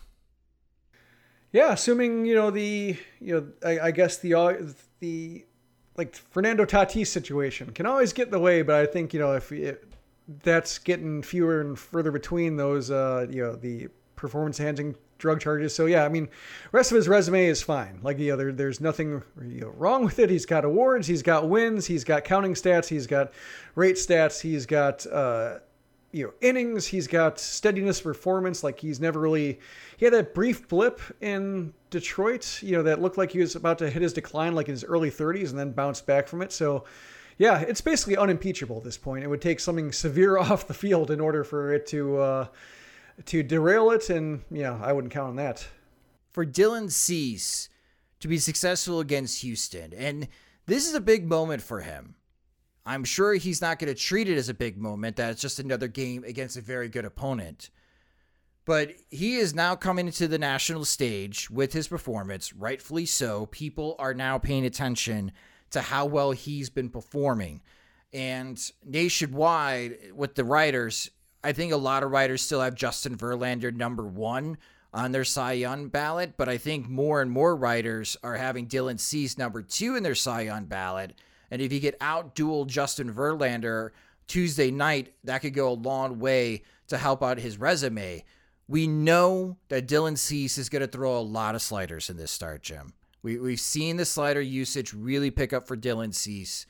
Yeah, assuming you know the you know I, I guess the uh, the like Fernando Tatis situation can always get in the way, but I think you know if it, that's getting fewer and further between those uh you know the performance enhancing drug charges. So yeah, I mean, rest of his resume is fine. Like know, there, there's nothing you know, wrong with it. He's got awards, he's got wins, he's got counting stats, he's got rate stats, he's got uh, you know innings. He's got steadiness performance. Like he's never really he had that brief blip in Detroit. You know that looked like he was about to hit his decline, like in his early 30s, and then bounced back from it. So. Yeah, it's basically unimpeachable at this point. It would take something severe off the field in order for it to uh, to derail it, and yeah, I wouldn't count on that. For Dylan Cease to be successful against Houston, and this is a big moment for him. I'm sure he's not going to treat it as a big moment, that it's just another game against a very good opponent. But he is now coming into the national stage with his performance, rightfully so. People are now paying attention to how well he's been performing. And nationwide, with the writers, I think a lot of writers still have Justin Verlander number one on their Cy Young ballot, but I think more and more writers are having Dylan Cease number two in their Cy Young ballot and if he could outduel Justin Verlander Tuesday night, that could go a long way to help out his resume. We know that Dylan Cease is going to throw a lot of sliders in this start, Jim. We, we've seen the slider usage really pick up for Dylan Cease.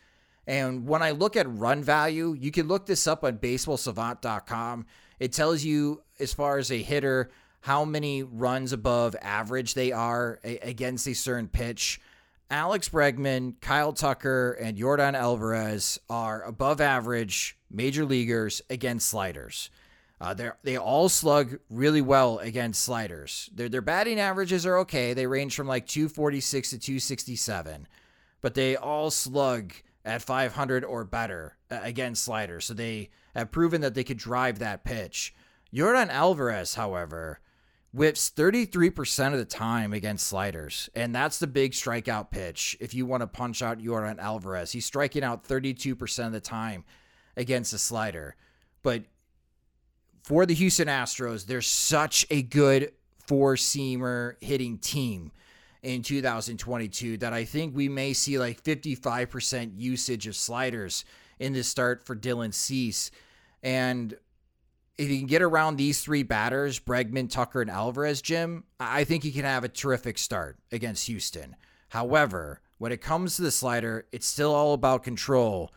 And when I look at run value, you can look this up on baseballsavant.com. It tells you, as far as a hitter, how many runs above average they are against a certain pitch. Alex Bregman, Kyle Tucker, and Yordan Alvarez are above average major leaguers against sliders. Uh, they they all slug really well against sliders. Their their batting averages are okay. They range from like 246 to 267, but they all slug at 500 or better uh, against sliders. So they have proven that they could drive that pitch. Yordan Alvarez, however, whips 33% of the time against sliders. And that's the big strikeout pitch. If you want to punch out Yordan Alvarez, he's striking out 32% of the time against a slider. But for the Houston Astros, they're such a good four seamer hitting team in 2022 that I think we may see like 55% usage of sliders in the start for Dylan Cease. And if he can get around these three batters, Bregman, Tucker, and Alvarez, Jim, I think he can have a terrific start against Houston. However, when it comes to the slider, it's still all about control.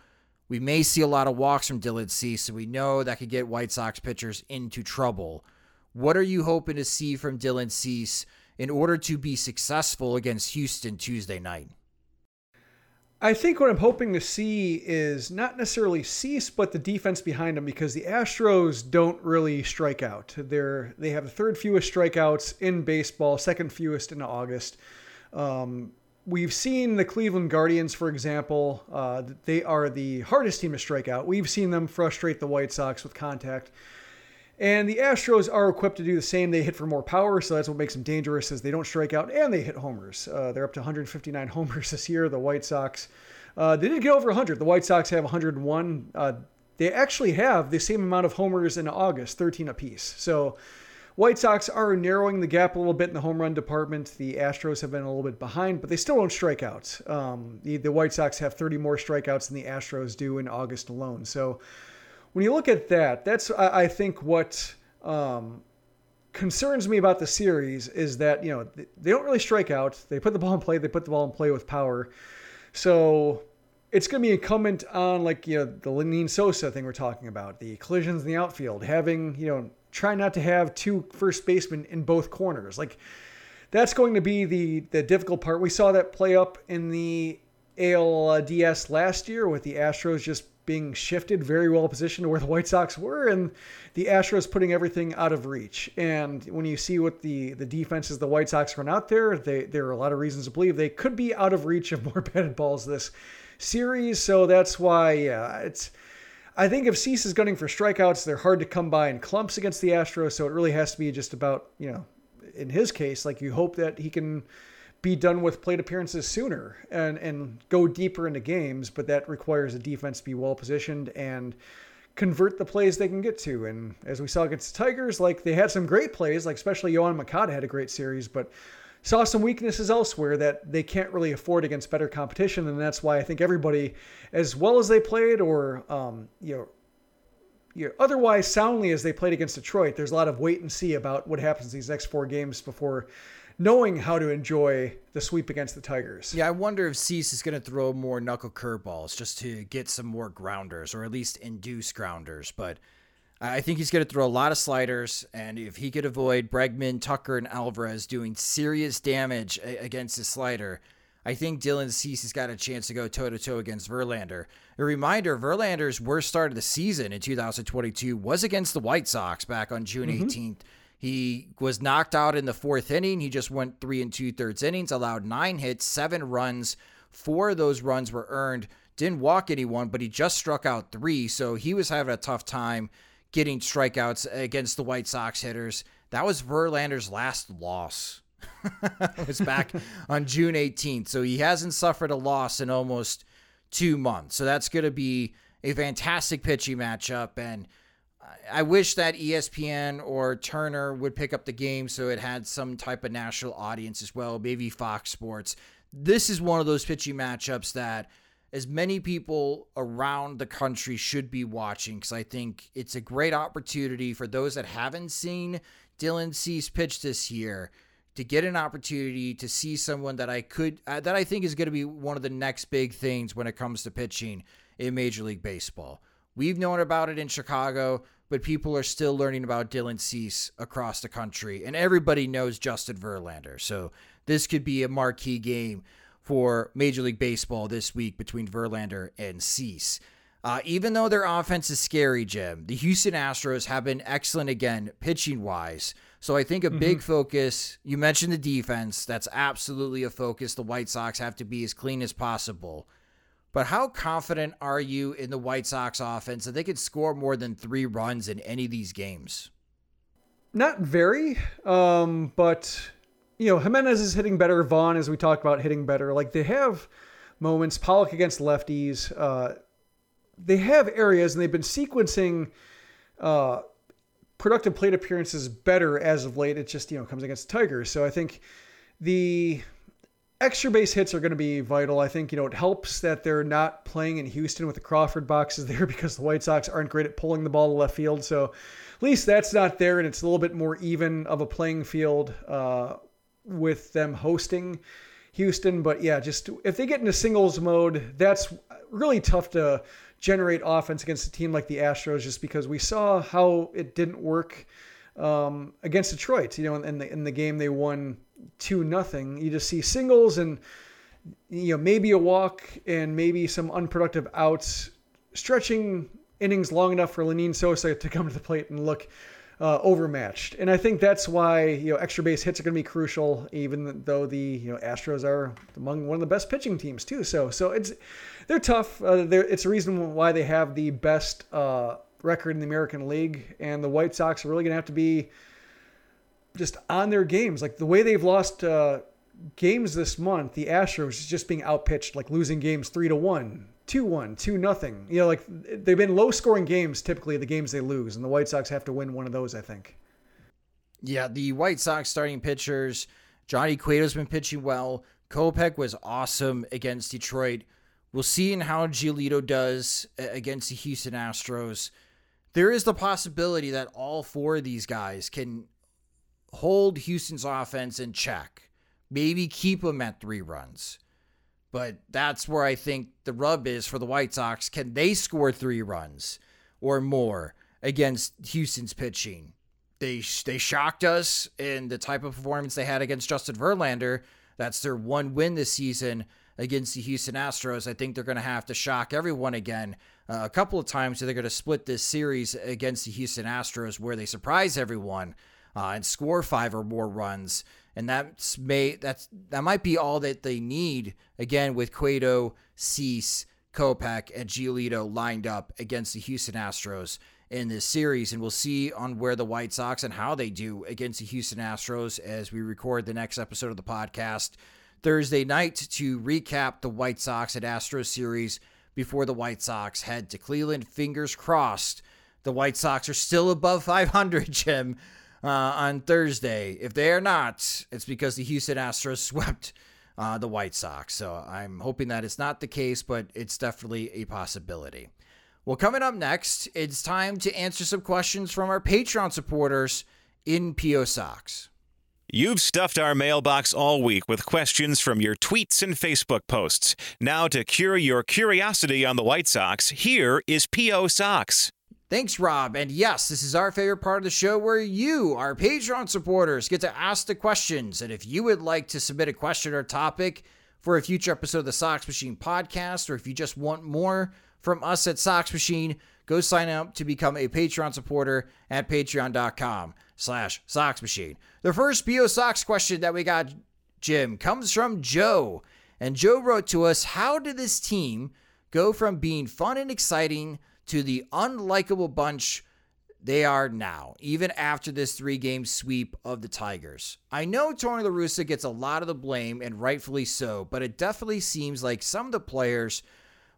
We may see a lot of walks from Dylan Cease, so we know that could get White Sox pitchers into trouble. What are you hoping to see from Dylan Cease in order to be successful against Houston Tuesday night? I think what I'm hoping to see is not necessarily Cease, but the defense behind them because the Astros don't really strike out. They're they have the third fewest strikeouts in baseball, second fewest in August. Um, we've seen the Cleveland Guardians, for example. Uh, they are the hardest team to strike out. We've seen them frustrate the White Sox with contact. And the Astros are equipped to do the same. They hit for more power, so that's what makes them dangerous. Is they don't strike out and they hit homers. Uh, they're up to 159 homers this year. The White Sox, uh, they didn't get over 100. The White Sox have 101. Uh, they actually have the same amount of homers in August, 13 apiece. So White Sox are narrowing the gap a little bit in the home run department. The Astros have been a little bit behind, but they still don't strike out. Um, the, the White Sox have 30 more strikeouts than the Astros do in August alone. So when you look at that, that's I, I think what um, concerns me about the series is that you know they don't really strike out. They put the ball in play. They put the ball in play with power. So it's going to be incumbent on like you know the Lenyn Sosa thing we're talking about, the collisions in the outfield, having you know try not to have two first basemen in both corners. Like that's going to be the the difficult part. We saw that play up in the ALDS last year with the Astros just being shifted very well positioned to where the White Sox were, and the Astros putting everything out of reach. And when you see what the the defenses the White Sox run out there, they, there are a lot of reasons to believe they could be out of reach of more batted balls this series. So that's why, yeah, it's. I think if Cease is gunning for strikeouts, they're hard to come by in clumps against the Astros. So it really has to be just about, you know, in his case, like you hope that he can be done with plate appearances sooner and and go deeper into games, but that requires a defense to be well positioned and convert the plays they can get to. And as we saw against the Tigers, like they had some great plays, like especially Yoan Moncada had a great series, but saw some weaknesses elsewhere that they can't really afford against better competition. And that's why I think everybody, as well as they played, or um, you know. You otherwise soundly as they played against Detroit, there's a lot of wait and see about what happens these next four games before knowing how to enjoy the sweep against the Tigers. Yeah, I wonder if Cease is going to throw more knuckle curveballs just to get some more grounders or at least induce grounders. But I think he's going to throw a lot of sliders. And if he could avoid Bregman, Tucker, and Alvarez doing serious damage against his slider, I think Dylan Cease has got a chance to go toe to toe against Verlander. A reminder Verlander's worst start of the season in 2022 was against the White Sox back on June mm-hmm. 18th. He was knocked out in the fourth inning. He just went three and two thirds innings, allowed nine hits, seven runs. Four of those runs were earned. Didn't walk anyone, but he just struck out three. So he was having a tough time getting strikeouts against the White Sox hitters. That was Verlander's last loss. it was back on June 18th. So he hasn't suffered a loss in almost two months. So that's going to be a fantastic pitching matchup. And I wish that ESPN or Turner would pick up the game so it had some type of national audience as well, maybe Fox Sports. This is one of those pitching matchups that as many people around the country should be watching because I think it's a great opportunity for those that haven't seen Dylan Cease pitch this year to get an opportunity to see someone that I could uh, that I think is going to be one of the next big things when it comes to pitching in Major League Baseball. We've known about it in Chicago but people are still learning about Dylan Cease across the country, and everybody knows Justin Verlander. So this could be a marquee game for Major League Baseball this week between Verlander and Cease. Uh, even though their offense is scary, Jim, the Houston Astros have been excellent again, pitching wise. So I think a mm-hmm. big focus, you mentioned the defense. That's absolutely a focus. The White Sox have to be as clean as possible. But how confident are you in the White Sox offense that they could score more than three runs in any of these games? not very, um, but you know, Jimenez is hitting better. Vaughn, as we talked about, hitting better. Like they have moments. Pollock against lefties. Uh, they have areas, and they've been sequencing uh, productive plate appearances better as of late. It just you know comes against Tigers. So I think the extra base hits are going to be vital. I think you know it helps that they're not playing in Houston with the Crawford boxes there because the White Sox aren't great at pulling the ball to left field. So at least that's not there, and it's a little bit more even of a playing field uh, with them hosting Houston. But yeah, just if they get into singles mode, that's really tough to generate offense against a team like the Astros, just because we saw how it didn't work um, against Detroit. You know, in the in the game they won two nothing. You just see singles and you know maybe a walk and maybe some unproductive outs, stretching innings long enough for Lenyn Sosa to come to the plate and look uh, overmatched. And I think that's why you know extra base hits are going to be crucial, even though the you know Astros are among one of the best pitching teams too. So so it's they're tough. Uh, they're, it's a reason why they have the best uh, record in the American League, and the White Sox are really going to have to be just on their games. Like the way they've lost uh, games this month, the Astros is just being outpitched, like losing games three to one, two one, two nothing. You know, like they've been low scoring games typically the games they lose, and the White Sox have to win one of those, I think. Yeah, the White Sox starting pitchers, Johnny Cueto's been pitching well. Kopech was awesome against Detroit. We'll see in how Giolito does against the Houston Astros. There is the possibility that all four of these guys can hold Houston's offense in check, maybe keep them at three runs. But that's where I think the rub is for the White Sox. Can they score three runs or more against Houston's pitching? They they shocked us in the type of performance they had against Justin Verlander. That's their one win this season against the Houston Astros. I think they're going to have to shock everyone again uh, a couple of times. So they're going to split this series against the Houston Astros, where they surprise everyone uh, and score five or more runs. And that's may that's that might be all that they need again with Cueto, Cease, Kopech, and Giolito lined up against the Houston Astros in this series. And we'll see on where the White Sox and how they do against the Houston Astros as we record the next episode of the podcast Thursday night to recap the White Sox and Astros series before the White Sox head to Cleveland. Fingers crossed. The White Sox are still above 500, Jim uh, on Thursday. If they are not, it's because the Houston Astros swept uh, the White Sox. So I'm hoping that it's not the case, but it's definitely a possibility. Well, coming up next, it's time to answer some questions from our Patreon supporters in PO Sox. You've stuffed our mailbox all week with questions from your tweets and Facebook posts. Now, to cure your curiosity on the White Sox, here is P.O. Sox. Thanks, Rob. And yes, this is our favorite part of the show where you, our Patreon supporters, get to ask the questions. And if you would like to submit a question or topic for a future episode of the Sox Machine podcast, or if you just want more from us at Sox Machine, go sign up to become a Patreon supporter at patreon.com slash Sox Machine. The first PO Sox question that we got, Jim, comes from Joe. And Joe wrote to us, how did this team go from being fun and exciting to the unlikable bunch they are now, even after this three game sweep of the Tigers. I know Tony La Russa gets a lot of the blame, and rightfully so, but it definitely seems like some of the players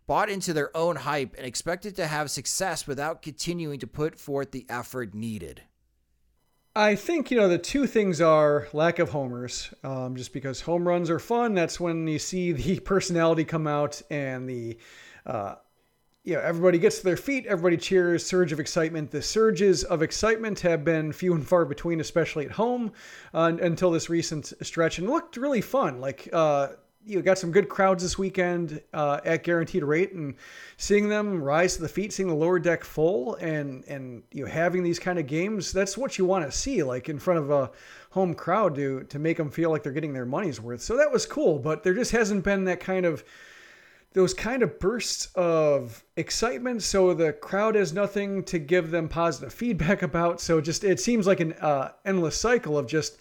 bought into their own hype and expected to have success without continuing to put forth the effort needed. I think, you know, the two things are lack of homers, um, just because home runs are fun. That's when you see the personality come out and the. Uh, you know, everybody gets to their feet, everybody cheers, surge of excitement. The surges of excitement have been few and far between, especially at home, uh, until this recent stretch, and looked really fun. Like, uh, you got some good crowds this weekend uh, at guaranteed rate, and seeing them rise to the feet, seeing the lower deck full, and and you know having these kind of games, that's what you want to see, like in front of a home crowd to to make them feel like they're getting their money's worth. So that was cool, but there just hasn't been that kind of those kind of bursts of excitement so the crowd has nothing to give them positive feedback about so just it seems like an uh, endless cycle of just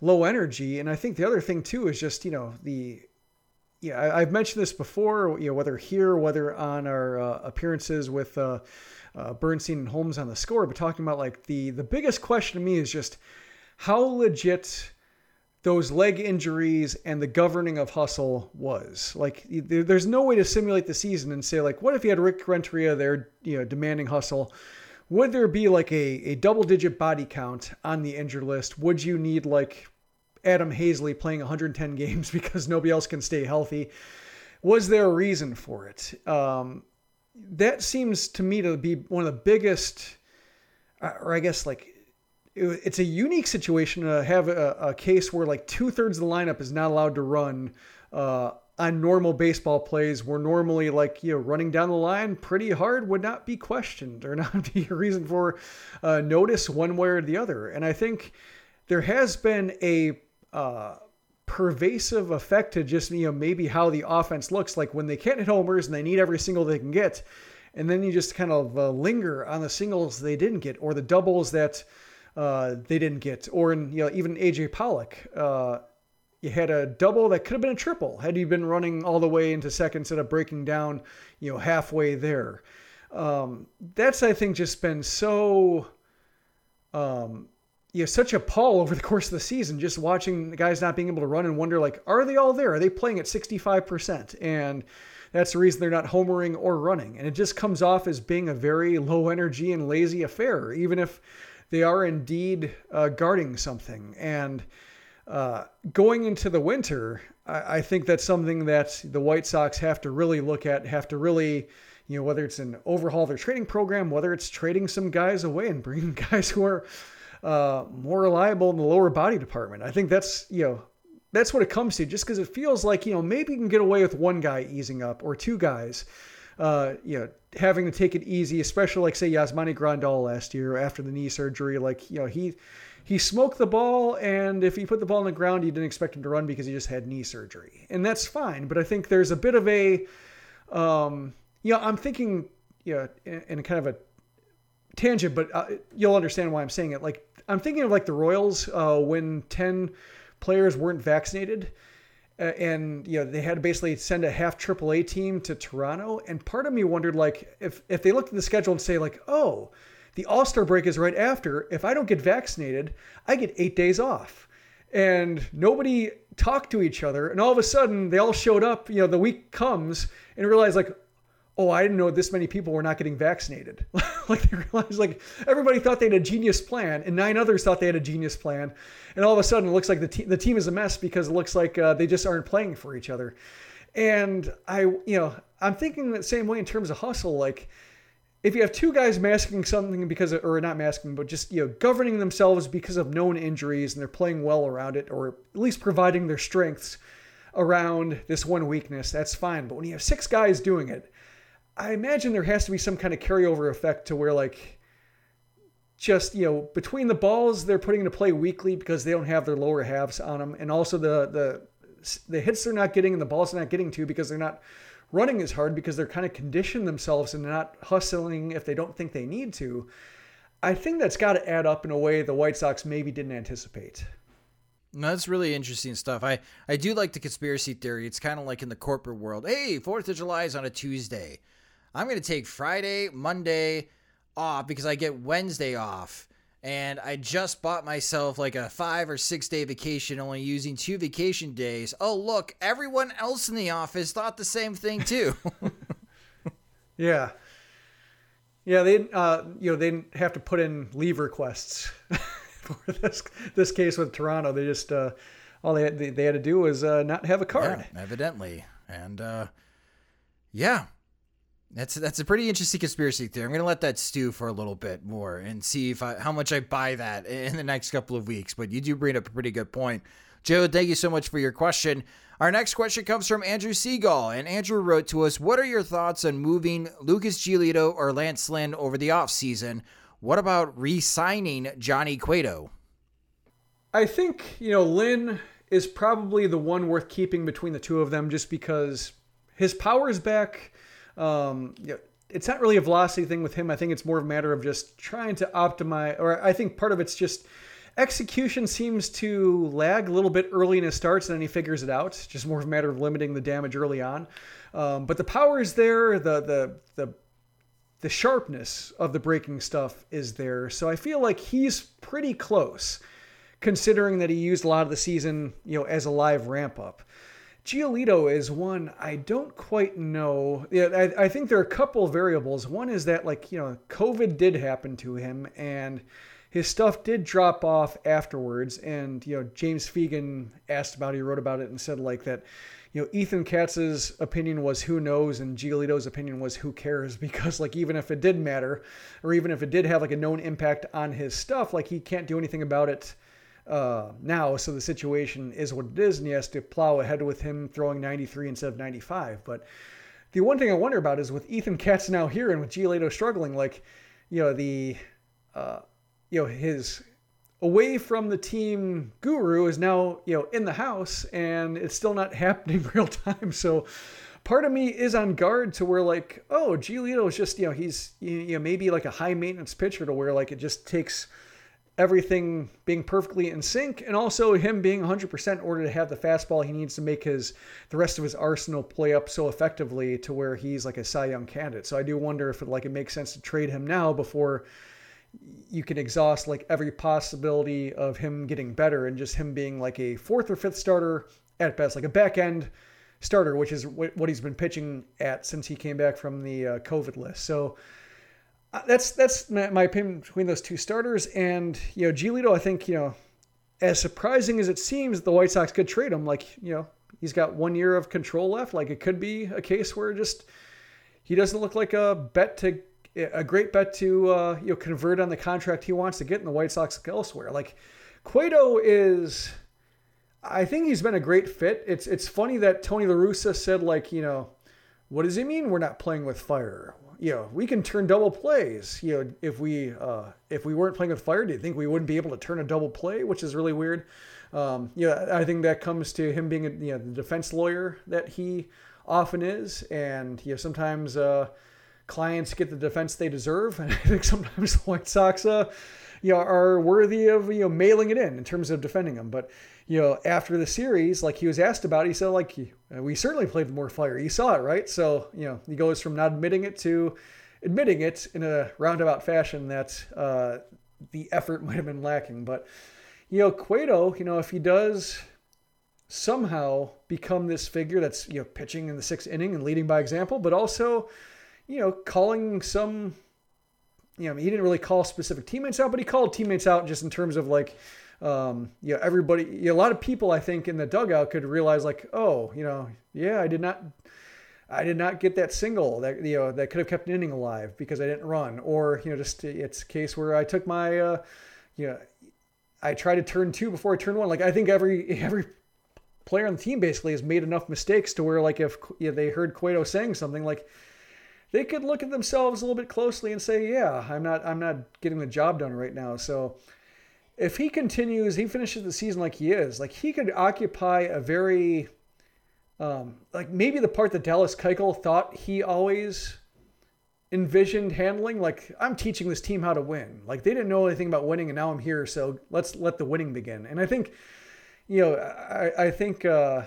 low energy and i think the other thing too is just you know the yeah I, have mentioned this before you know whether here whether on our uh, appearances with uh, uh, Bernstein and Holmes on the score, but talking about like the the biggest question to me is just how legit those leg injuries and the governing of hustle was. Like, there's no way to simulate the season and say like, what if you had Rick Renteria there, you know, demanding hustle? Would there be like a, a double digit body count on the injured list? Would you need like Adam Haseley playing 110 games because nobody else can stay healthy? Was there a reason for it? Um, that seems to me to be one of the biggest, or I guess like it's a unique situation to have a, a case where like two thirds of the lineup is not allowed to run uh, on normal baseball plays where normally like you know running down the line pretty hard would not be questioned or not be a reason for uh, notice one way or the other. And i think there has been a uh, pervasive effect to just you know maybe how the offense looks. Like when they can't hit homers and they need every single they can get and then you just kind of uh, linger on the singles they didn't get or the doubles that uh, they didn't get or in you know even aj pollock uh, you had a double that could have been a triple had you been running all the way into second instead of breaking down you know halfway there um, that's i think just been so um, you know, such a pull over the course of the season, just watching the guys not being able to run and wonder, like, are they all there? Are they playing at 65%? And that's the reason they're not homering or running. And it just comes off as being a very low energy and lazy affair, even if they are indeed uh, guarding something. And uh, going into the winter, I, I think that's something that the White Sox have to really look at, have to really you know, whether it's an overhaul their trading program, whether it's trading some guys away and bringing guys who are uh, more reliable in the lower body department. I think that's you know that's what it comes to. Just because it feels like you know maybe you can get away with one guy easing up or two guys, uh, you know, having to take it easy, especially like say Yasmani Grandal last year after the knee surgery. Like you know he he smoked the ball, and if he put the ball on the ground, you didn't expect him to run because he just had knee surgery, and that's fine. But I think there's a bit of a, um, you know, I'm thinking, you know, in, in kind of a tangent, but uh, you'll understand why I'm saying it. Like I'm thinking of like the Royals uh, when ten players weren't vaccinated, and you know they had to basically send a half AAA team to Toronto. And part of me wondered like if if they looked at the schedule and say like, oh, the All Star break is right after. If I don't get vaccinated, I get eight days off. And nobody talked to each other, and all of a sudden they all showed up. You know, the week comes and realize like, oh, I didn't know this many people were not getting vaccinated. like they realized like everybody thought they had a genius plan and nine others thought they had a genius plan. And all of a sudden it looks like the, te- the team is a mess because it looks like uh, they just aren't playing for each other. And I, you know, I'm thinking the same way in terms of hustle. Like if you have two guys masking something because of, or not masking, but just, you know, governing themselves because of known injuries and they're playing well around it, or at least providing their strengths around this one weakness, that's fine. But when you have six guys doing it, I imagine there has to be some kind of carryover effect to where like just you know between the balls they're putting into play weekly because they don't have their lower halves on them, and also the the the hits they're not getting and the balls they're not getting to because they're not running as hard because they're kind of conditioned themselves and they're not hustling if they don't think they need to. I think that's got to add up in a way the White Sox maybe didn't anticipate. No, that's really interesting stuff. I, I do like the conspiracy theory. It's kind of like in the corporate world. Hey, 4th of July is on a Tuesday. I'm going to take Friday, Monday off because I get Wednesday off. And I just bought myself like a five or six day vacation, only using two vacation days. Oh, look, everyone else in the office thought the same thing too. yeah. Yeah, they uh, you know they have to put in leave requests for this this case with Toronto. They just uh, all they had, they, they had to do was uh, not have a card. Yeah, evidently, and uh, yeah, that's that's a pretty interesting conspiracy theory. I'm gonna let that stew for a little bit more and see if I, how much I buy that in the next couple of weeks. But you do bring up a pretty good point, Joe. Thank you so much for your question. Our next question comes from Andrew Seagal, and Andrew wrote to us, "What are your thoughts on moving Lucas Giolito or Lance Lynn over the offseason? What about re-signing Johnny Cueto?" I think you know Lynn is probably the one worth keeping between the two of them, just because his power is back um, yeah, it's not really a velocity thing with him. I think it's more of a matter of just trying to optimize, or I think part of it's just execution seems to lag a little bit early in his starts, and then he figures it out. It's just more of a matter of limiting the damage early on. Um, but the power is there. The the the the sharpness of the breaking stuff is there. So I feel like he's pretty close, considering that he used a lot of the season, you know, as a live ramp up. Giolito is one I don't quite know. Yeah, I, I think there are a couple variables. One is that like you know, COVID did happen to him, and his stuff did drop off afterwards. And you know, James Fegan asked about it, he wrote about it, and said like that you know, Ethan Katz's opinion was who knows, and Giolito's opinion was who cares, because like even if it did matter, or even if it did have like a known impact on his stuff, like he can't do anything about it uh, now. So the situation is what it is, and he has to plow ahead with him throwing 93 instead of 95. But the one thing I wonder about is with Ethan Katz now here and with Giolito struggling, like you know the uh, you know his away from the team guru is now you know in the house and it's still not happening real time so part of me is on guard to where like oh Giolito is just you know he's you know maybe like a high maintenance pitcher to where like it just takes everything being perfectly in sync and also him being 100% in order to have the fastball he needs to make his the rest of his arsenal play up so effectively to where he's like a Cy Young candidate so I do wonder if it like it makes sense to trade him now before you can exhaust like every possibility of him getting better and just him being like a fourth or fifth starter at best, like a back end starter, which is what he's been pitching at since he came back from the uh, COVID list. So uh, that's that's my, opinion between those two starters. And you know, Giolito, I think you know, as surprising as it seems, the White Sox could trade him. Like you know, he's got one year of control left. Like it could be a case where just he doesn't look like a bet to a great bet to uh, you know convert on the contract he wants to get in the White Sox elsewhere. Like Cueto is, I think he's been a great fit. It's it's funny that Tony La Russa said like you know, what does he mean we're not playing with fire? You know, we can turn double plays. You know, if we uh, if we weren't playing with fire, do you think we wouldn't be able to turn a double play? Which is really weird. Um, you know, I think that comes to him being a, you know the defense lawyer that he often is, and you know sometimes. Uh, clients get the defense they deserve. And I think sometimes the White Sox, uh, you know, are worthy of you know mailing it in in terms of defending them. But you know, after the series, like he was asked about, it, he said like we certainly played with more fire. You saw it, right? So you know, he goes from not admitting it to admitting it in a roundabout fashion that uh, the effort might have been lacking. But you know, Cueto, you know, if he does somehow become this figure that's you know pitching in the sixth inning and leading by example, but also you know, calling some, you know, he didn't really call specific teammates out, but he called teammates out just in terms of like, um, you know, everybody, you know, a lot of people I think in the dugout could realize like, oh, you know, yeah, I did not, I did not get that single that you know that could have kept an inning alive because I didn't run, or you know, just it's a case where I took my, uh, you know, I tried to turn two before I turned one. Like I think every every player on the team basically has made enough mistakes to where like if you know, they heard Cueto saying something like they could look at themselves a little bit closely and say, "Yeah, I'm not I'm not getting the job done right now." So if he continues, he finishes the season like he is, like he could occupy a very um, like maybe the part that Dallas Keuchel thought he always envisioned handling. Like I'm teaching this team how to win. Like they didn't know anything about winning, and now I'm here, so let's let the winning begin. And I think, you know, I, I think uh,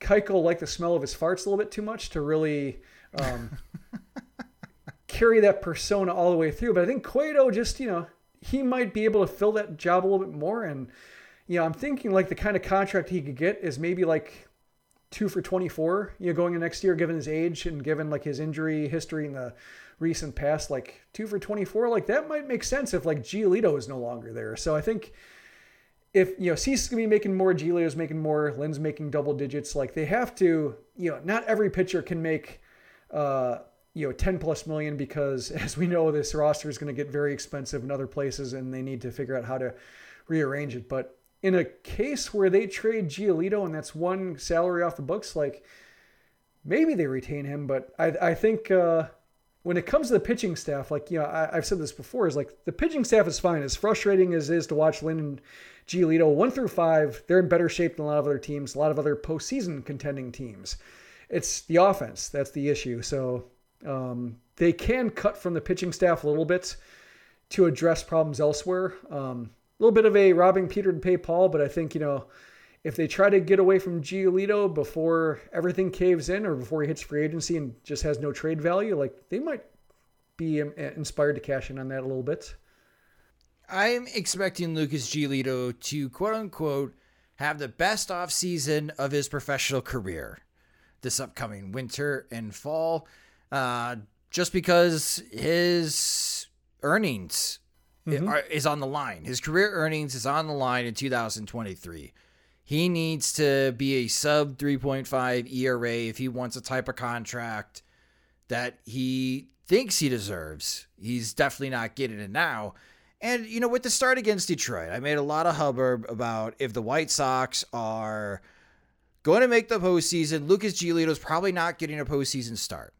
Keuchel liked the smell of his farts a little bit too much to really um, carry that persona all the way through. But I think Cueto just, you know, he might be able to fill that job a little bit more. And, you know, I'm thinking like the kind of contract he could get is maybe like two for 24, you know, going in next year, given his age and given like his injury history in the recent past, like two for 24, like that might make sense if like Giolito is no longer there. So I think if, you know, Cease is going to be making more, Giolito's making more, Lynn's making double digits, like they have to, you know, not every pitcher can make, uh, you know 10 plus million because as we know this roster is going to get very expensive in other places and they need to figure out how to rearrange it. But in a case where they trade Giolito and that's one salary off the books like maybe they retain him but I, I think uh, when it comes to the pitching staff like you know I, have said this before is like the pitching staff is fine. As frustrating as it is to watch Lynn and Giolito one through five they're in better shape than a lot of other teams a lot of other postseason contending teams. It's the offense that's the issue. So um, they can cut from the pitching staff a little bit to address problems elsewhere. Um, a little bit of a robbing Peter to pay Paul, but I think, you know, if they try to get away from Giolito before everything caves in or before he hits free agency and just has no trade value, like they might be um, inspired to cash in on that a little bit. I'm expecting Lucas Giolito to quote unquote have the best offseason of his professional career this upcoming winter and fall, uh, just because his earnings mm-hmm. are, is on the line. His career earnings is on the line in 2023. He needs to be a sub 3.5 ERA if he wants a type of contract that he thinks he deserves. He's definitely not getting it now. And, you know, with the start against Detroit, I made a lot of hubbub about if the White Sox are going to make the postseason, Lucas Giolito's probably not getting a postseason start.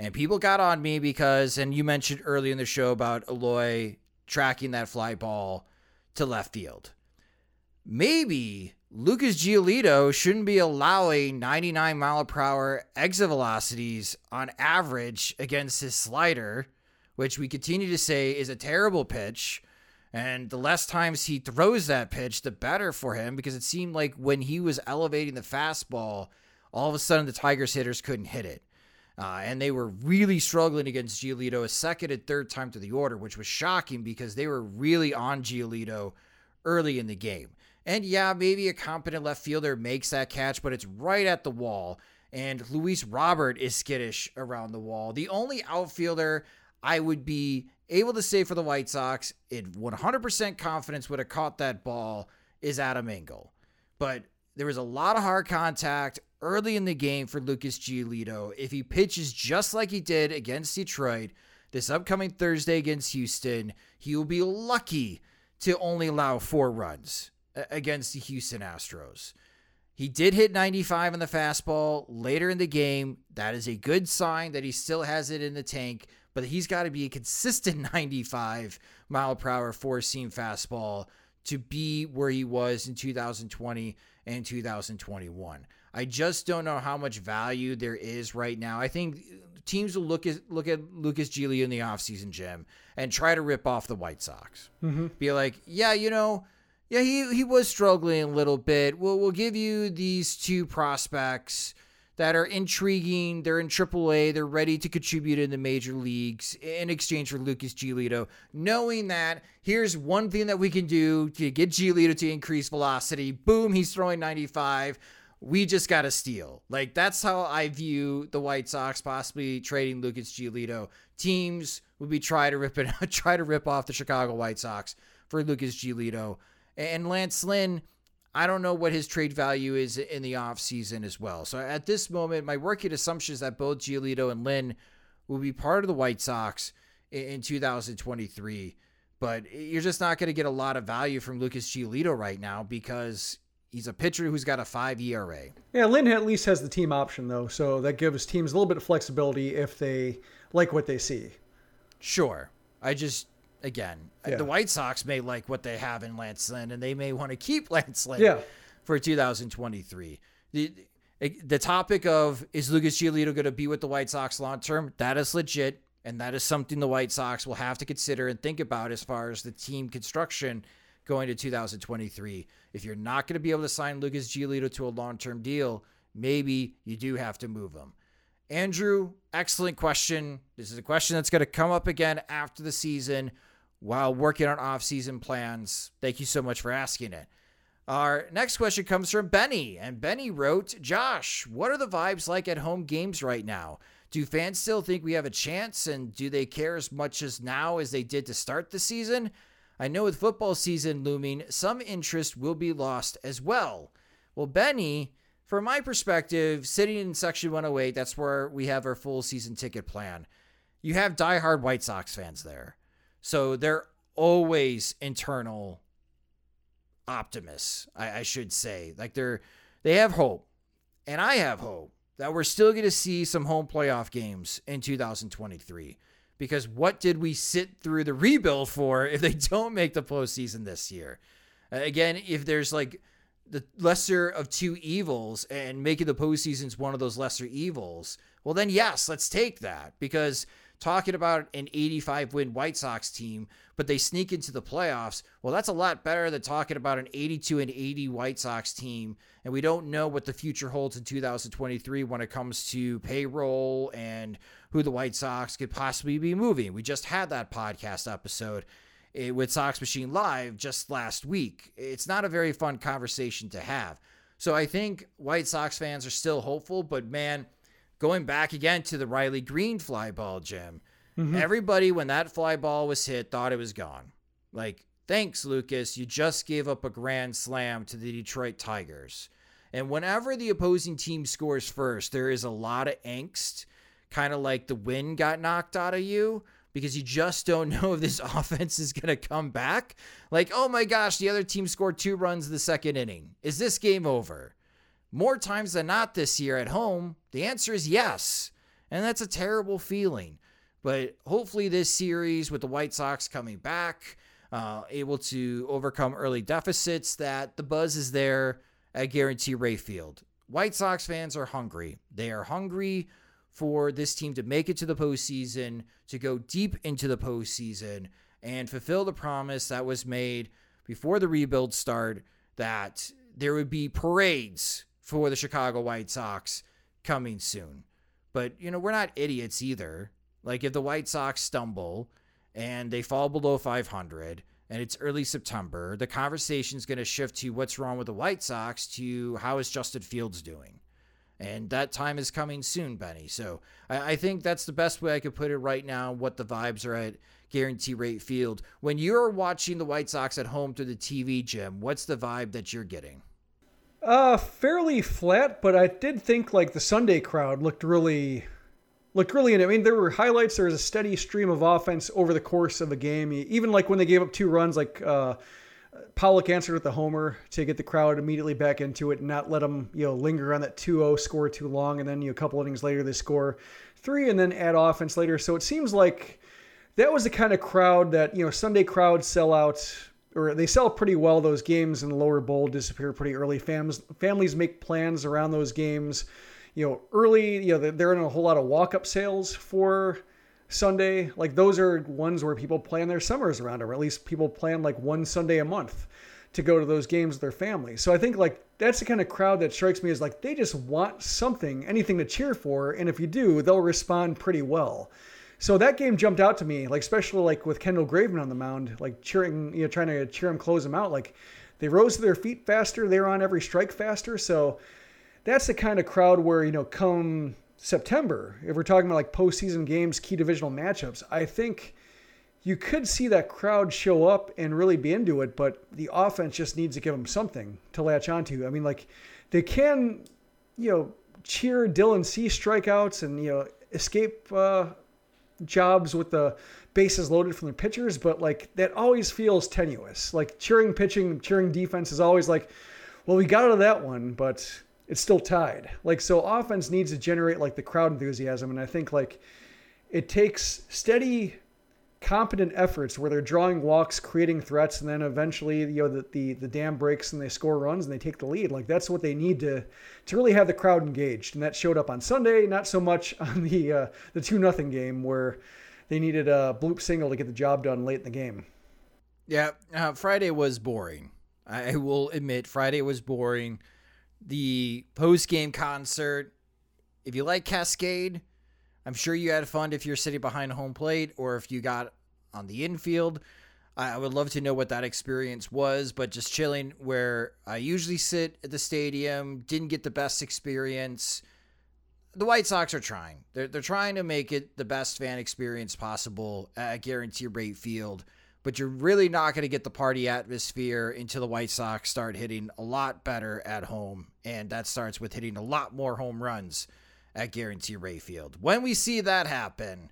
And people got on me because, and you mentioned earlier in the show about Eloy tracking that fly ball to left field. Maybe Lucas Giolito shouldn't be allowing 99 mile per hour exit velocities on average against his slider which we continue to say is a terrible pitch. And the less times he throws that pitch, the better for him because it seemed like when he was elevating the fastball, all of a sudden the Tigers hitters couldn't hit it. Uh, and they were really struggling against Giolito a second and third time to the order, which was shocking because they were really on Giolito early in the game. And yeah, maybe a competent left fielder makes that catch, but it's right at the wall. And Luis Robert is skittish around the wall. The only outfielder I would be able to say for the White Sox, in 100% confidence would have caught that ball is Adam Engel. But there was a lot of hard contact early in the game for Lucas Giolito. If he pitches just like he did against Detroit this upcoming Thursday against Houston, he will be lucky to only allow four runs against the Houston Astros. He did hit 95 on the fastball later in the game. That is a good sign that he still has it in the tank but he's got to be a consistent 95 mile per hour four seam fastball to be where he was in 2020 and 2021. I just don't know how much value there is right now. I think teams will look at look at Lucas Giolito in the offseason, Jim, and try to rip off the White Sox. Mm-hmm. Be like, yeah, you know, yeah, he he was struggling a little bit. We'll we'll give you these two prospects that are intriguing. They're in AAA. They're ready to contribute in the major leagues in exchange for Lucas Giolito, knowing that here's one thing that we can do to get Giolito to increase velocity. Boom, he's throwing 95. We just got to steal. Like that's how I view the White Sox possibly trading Lucas Giolito. Teams would be try to rip it, try to rip off the Chicago White Sox for Lucas Giolito and Lance Lynn I don't know what his trade value is in the offseason as well. So at this moment, my working assumption is that both Giolito and Lynn will be part of the White Sox in 2023. But you're just not going to get a lot of value from Lucas Giolito right now because he's a pitcher who's got a five ERA. Yeah, Lynn at least has the team option though, so that gives teams a little bit of flexibility if they like what they see. Sure. I just again. Yeah. The White Sox may like what they have in Lance Lynn, and they may want to keep Lance Lynn yeah. for 2023. The, the topic of is Lucas Giolito going to be with the White Sox long term? That is legit, and that is something the White Sox will have to consider and think about as far as the team construction going to 2023. If you're not going to be able to sign Lucas Giolito to a long term deal, maybe you do have to move him. Andrew, excellent question. This is a question that's going to come up again after the season while working on off-season plans. Thank you so much for asking it. Our next question comes from Benny, and Benny wrote, Josh, what are the vibes like at home games right now? Do fans still think we have a chance, and do they care as much as now as they did to start the season? I know with football season looming, some interest will be lost as well. Well, Benny, from my perspective, sitting in section 108, that's where we have our full season ticket plan. You have diehard White Sox fans there. So they're always internal optimists, I, I should say. Like they're they have hope. And I have hope that we're still going to see some home playoff games in 2023. Because what did we sit through the rebuild for if they don't make the postseason this year? Again, if there's like the lesser of two evils and making the postseason is one of those lesser evils, well, then yes, let's take that because talking about an 85 win White Sox team, but they sneak into the playoffs. Well, that's a lot better than talking about an 82 and 80 White Sox team. And we don't know what the future holds in 2023 when it comes to payroll and who the White Sox could possibly be moving. We just had that podcast episode eh, with Sox Machine Live just last week. It's not a very fun conversation to have. So I think White Sox fans are still hopeful, but man, going back again to the Riley Greene fly ball, Jim, mm-hmm. everybody when that fly ball was hit thought it was gone. Like, thanks, Lucas. You just gave up a grand slam to the Detroit Tigers. And whenever the opposing team scores first, there is a lot of angst, kind of like the wind got knocked out of you because you just don't know if this offense is going to come back. Like, oh my gosh, the other team scored two runs in the second inning. Is this game over? More times than not this year at home, the answer is yes. And that's a terrible feeling. But hopefully, this series with the White Sox coming back, uh, able to overcome early deficits, that the buzz is there at Guaranteed Rate Field. White Sox fans are hungry. They are hungry for this team to make it to the postseason, to go deep into the postseason, and fulfill the promise that was made before the rebuild start that there would be parades for the Chicago White Sox coming soon. But, you know, we're not idiots either. Like, if the White Sox stumble and they fall below 500 and it's early September, the conversation is going to shift to what's wrong with the White Sox to how is Justin Fields doing? And that time is coming soon, Benny. So I, I, think that's the best way I could put it right now, what the vibes are at Guaranteed Rate Field. When you're watching the White Sox at home through the TV, Jim, what's the vibe that you're getting? Uh, fairly flat, but I did think like the Sunday crowd looked really looked really in. I mean, there were highlights. There was a steady stream of offense over the course of a game. Even like when they gave up two runs, like uh, Pollock answered with the homer to get the crowd immediately back into it and not let them you know linger on that 2-0 score too long. And then you know, a couple innings later they score three and then add offense later. So it seems like that was the kind of crowd that you know Sunday crowds sell out or they sell pretty well those games in the lower bowl disappear pretty early. Families families make plans around those games. You know early you know they're in a whole lot of walk-up sales for sunday. Like those are ones where people plan their summers around or at least people plan like one sunday a month to go to those games with their family. So i think like that's the kind of crowd that strikes me as like they just want something anything to cheer for and if you do they'll respond pretty well so that game jumped out to me, like especially like with Kendall Graveman on the mound, like cheering, you know, trying to cheer him, close him out. Like they rose to their feet faster, they were on every strike faster. So that's the kind of crowd where you know, come September, if we're talking about like postseason games, key divisional matchups, I think you could see that crowd show up and really be into it. But the offense just needs to give them something to latch onto. I mean, like they can, you know, cheer Dylan Cease strikeouts and you know escape. Uh, jobs with the bases loaded from the pitchers, but like that always feels tenuous. Like cheering pitching, cheering defense is always like, well, we got out of that one, but it's still tied. Like so offense needs to generate like the crowd enthusiasm. And I think like it takes steady competent efforts where they're drawing walks, creating threats, and then eventually, you know, the, the, the dam breaks and they score runs and they take the lead. Like that's what they need to to really have the crowd engaged. And that showed up on Sunday, not so much on the uh, the two nothing game where they needed a bloop single to get the job done late in the game. Yeah, uh, Friday was boring. I will admit, Friday was boring. The post game concert. If you like Cascade, I'm sure you had fun if you're sitting behind home plate or if you got on the infield. I would love to know what that experience was, but just chilling where I usually sit at the stadium, didn't get the best experience. The White Sox are trying. They're, they're trying to make it the best fan experience possible at Guaranteed Rate Field, but you're really not going to get the party atmosphere until the White Sox start hitting a lot better at home. And that starts with hitting a lot more home runs at Guaranteed Rate Field. When we see that happen,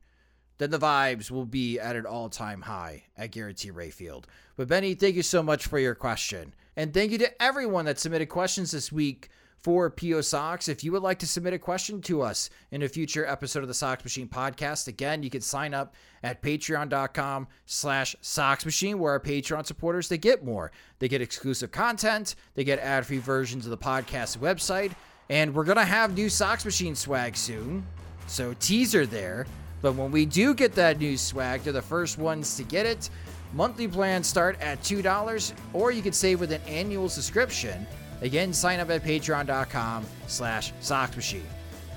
then the vibes will be at an all time high at Guaranteed Rate Field. But Benny, thank you so much for your question. And thank you to everyone that submitted questions this week for PO Socks. If you would like to submit a question to us in a future episode of the Sox Machine podcast, again, you can sign up at patreon.com slash Sox Machine, where our Patreon supporters, they get more. They get exclusive content, they get ad-free versions of the podcast website, and we're going to have new Sox Machine swag soon. So, teaser there. But when we do get that new swag, they're the first ones to get it. Monthly plans start at $2, or you can save with an annual subscription. Again, sign up at patreon.com slash soxmachine.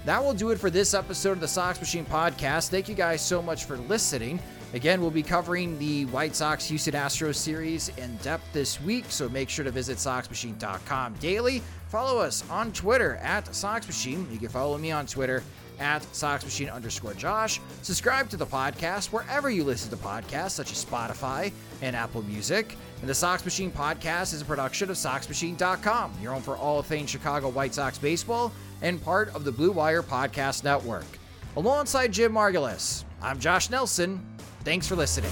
That will do it for this episode of the Sox Machine podcast. Thank you guys so much for listening. Again, we'll be covering the White Sox Houston Astros series in depth this week, so make sure to visit SoxMachine.com daily. Follow us on Twitter at SoxMachine. You can follow me on Twitter at SoxMachine underscore Josh. Subscribe to the podcast wherever you listen to podcasts, such as Spotify and Apple Music. And the Sox Machine podcast is a production of SoxMachine.com, your home for all things Chicago White Sox baseball and part of the Blue Wire Podcast Network. Alongside Jim Margalus, I'm Josh Nelson. Thanks for listening.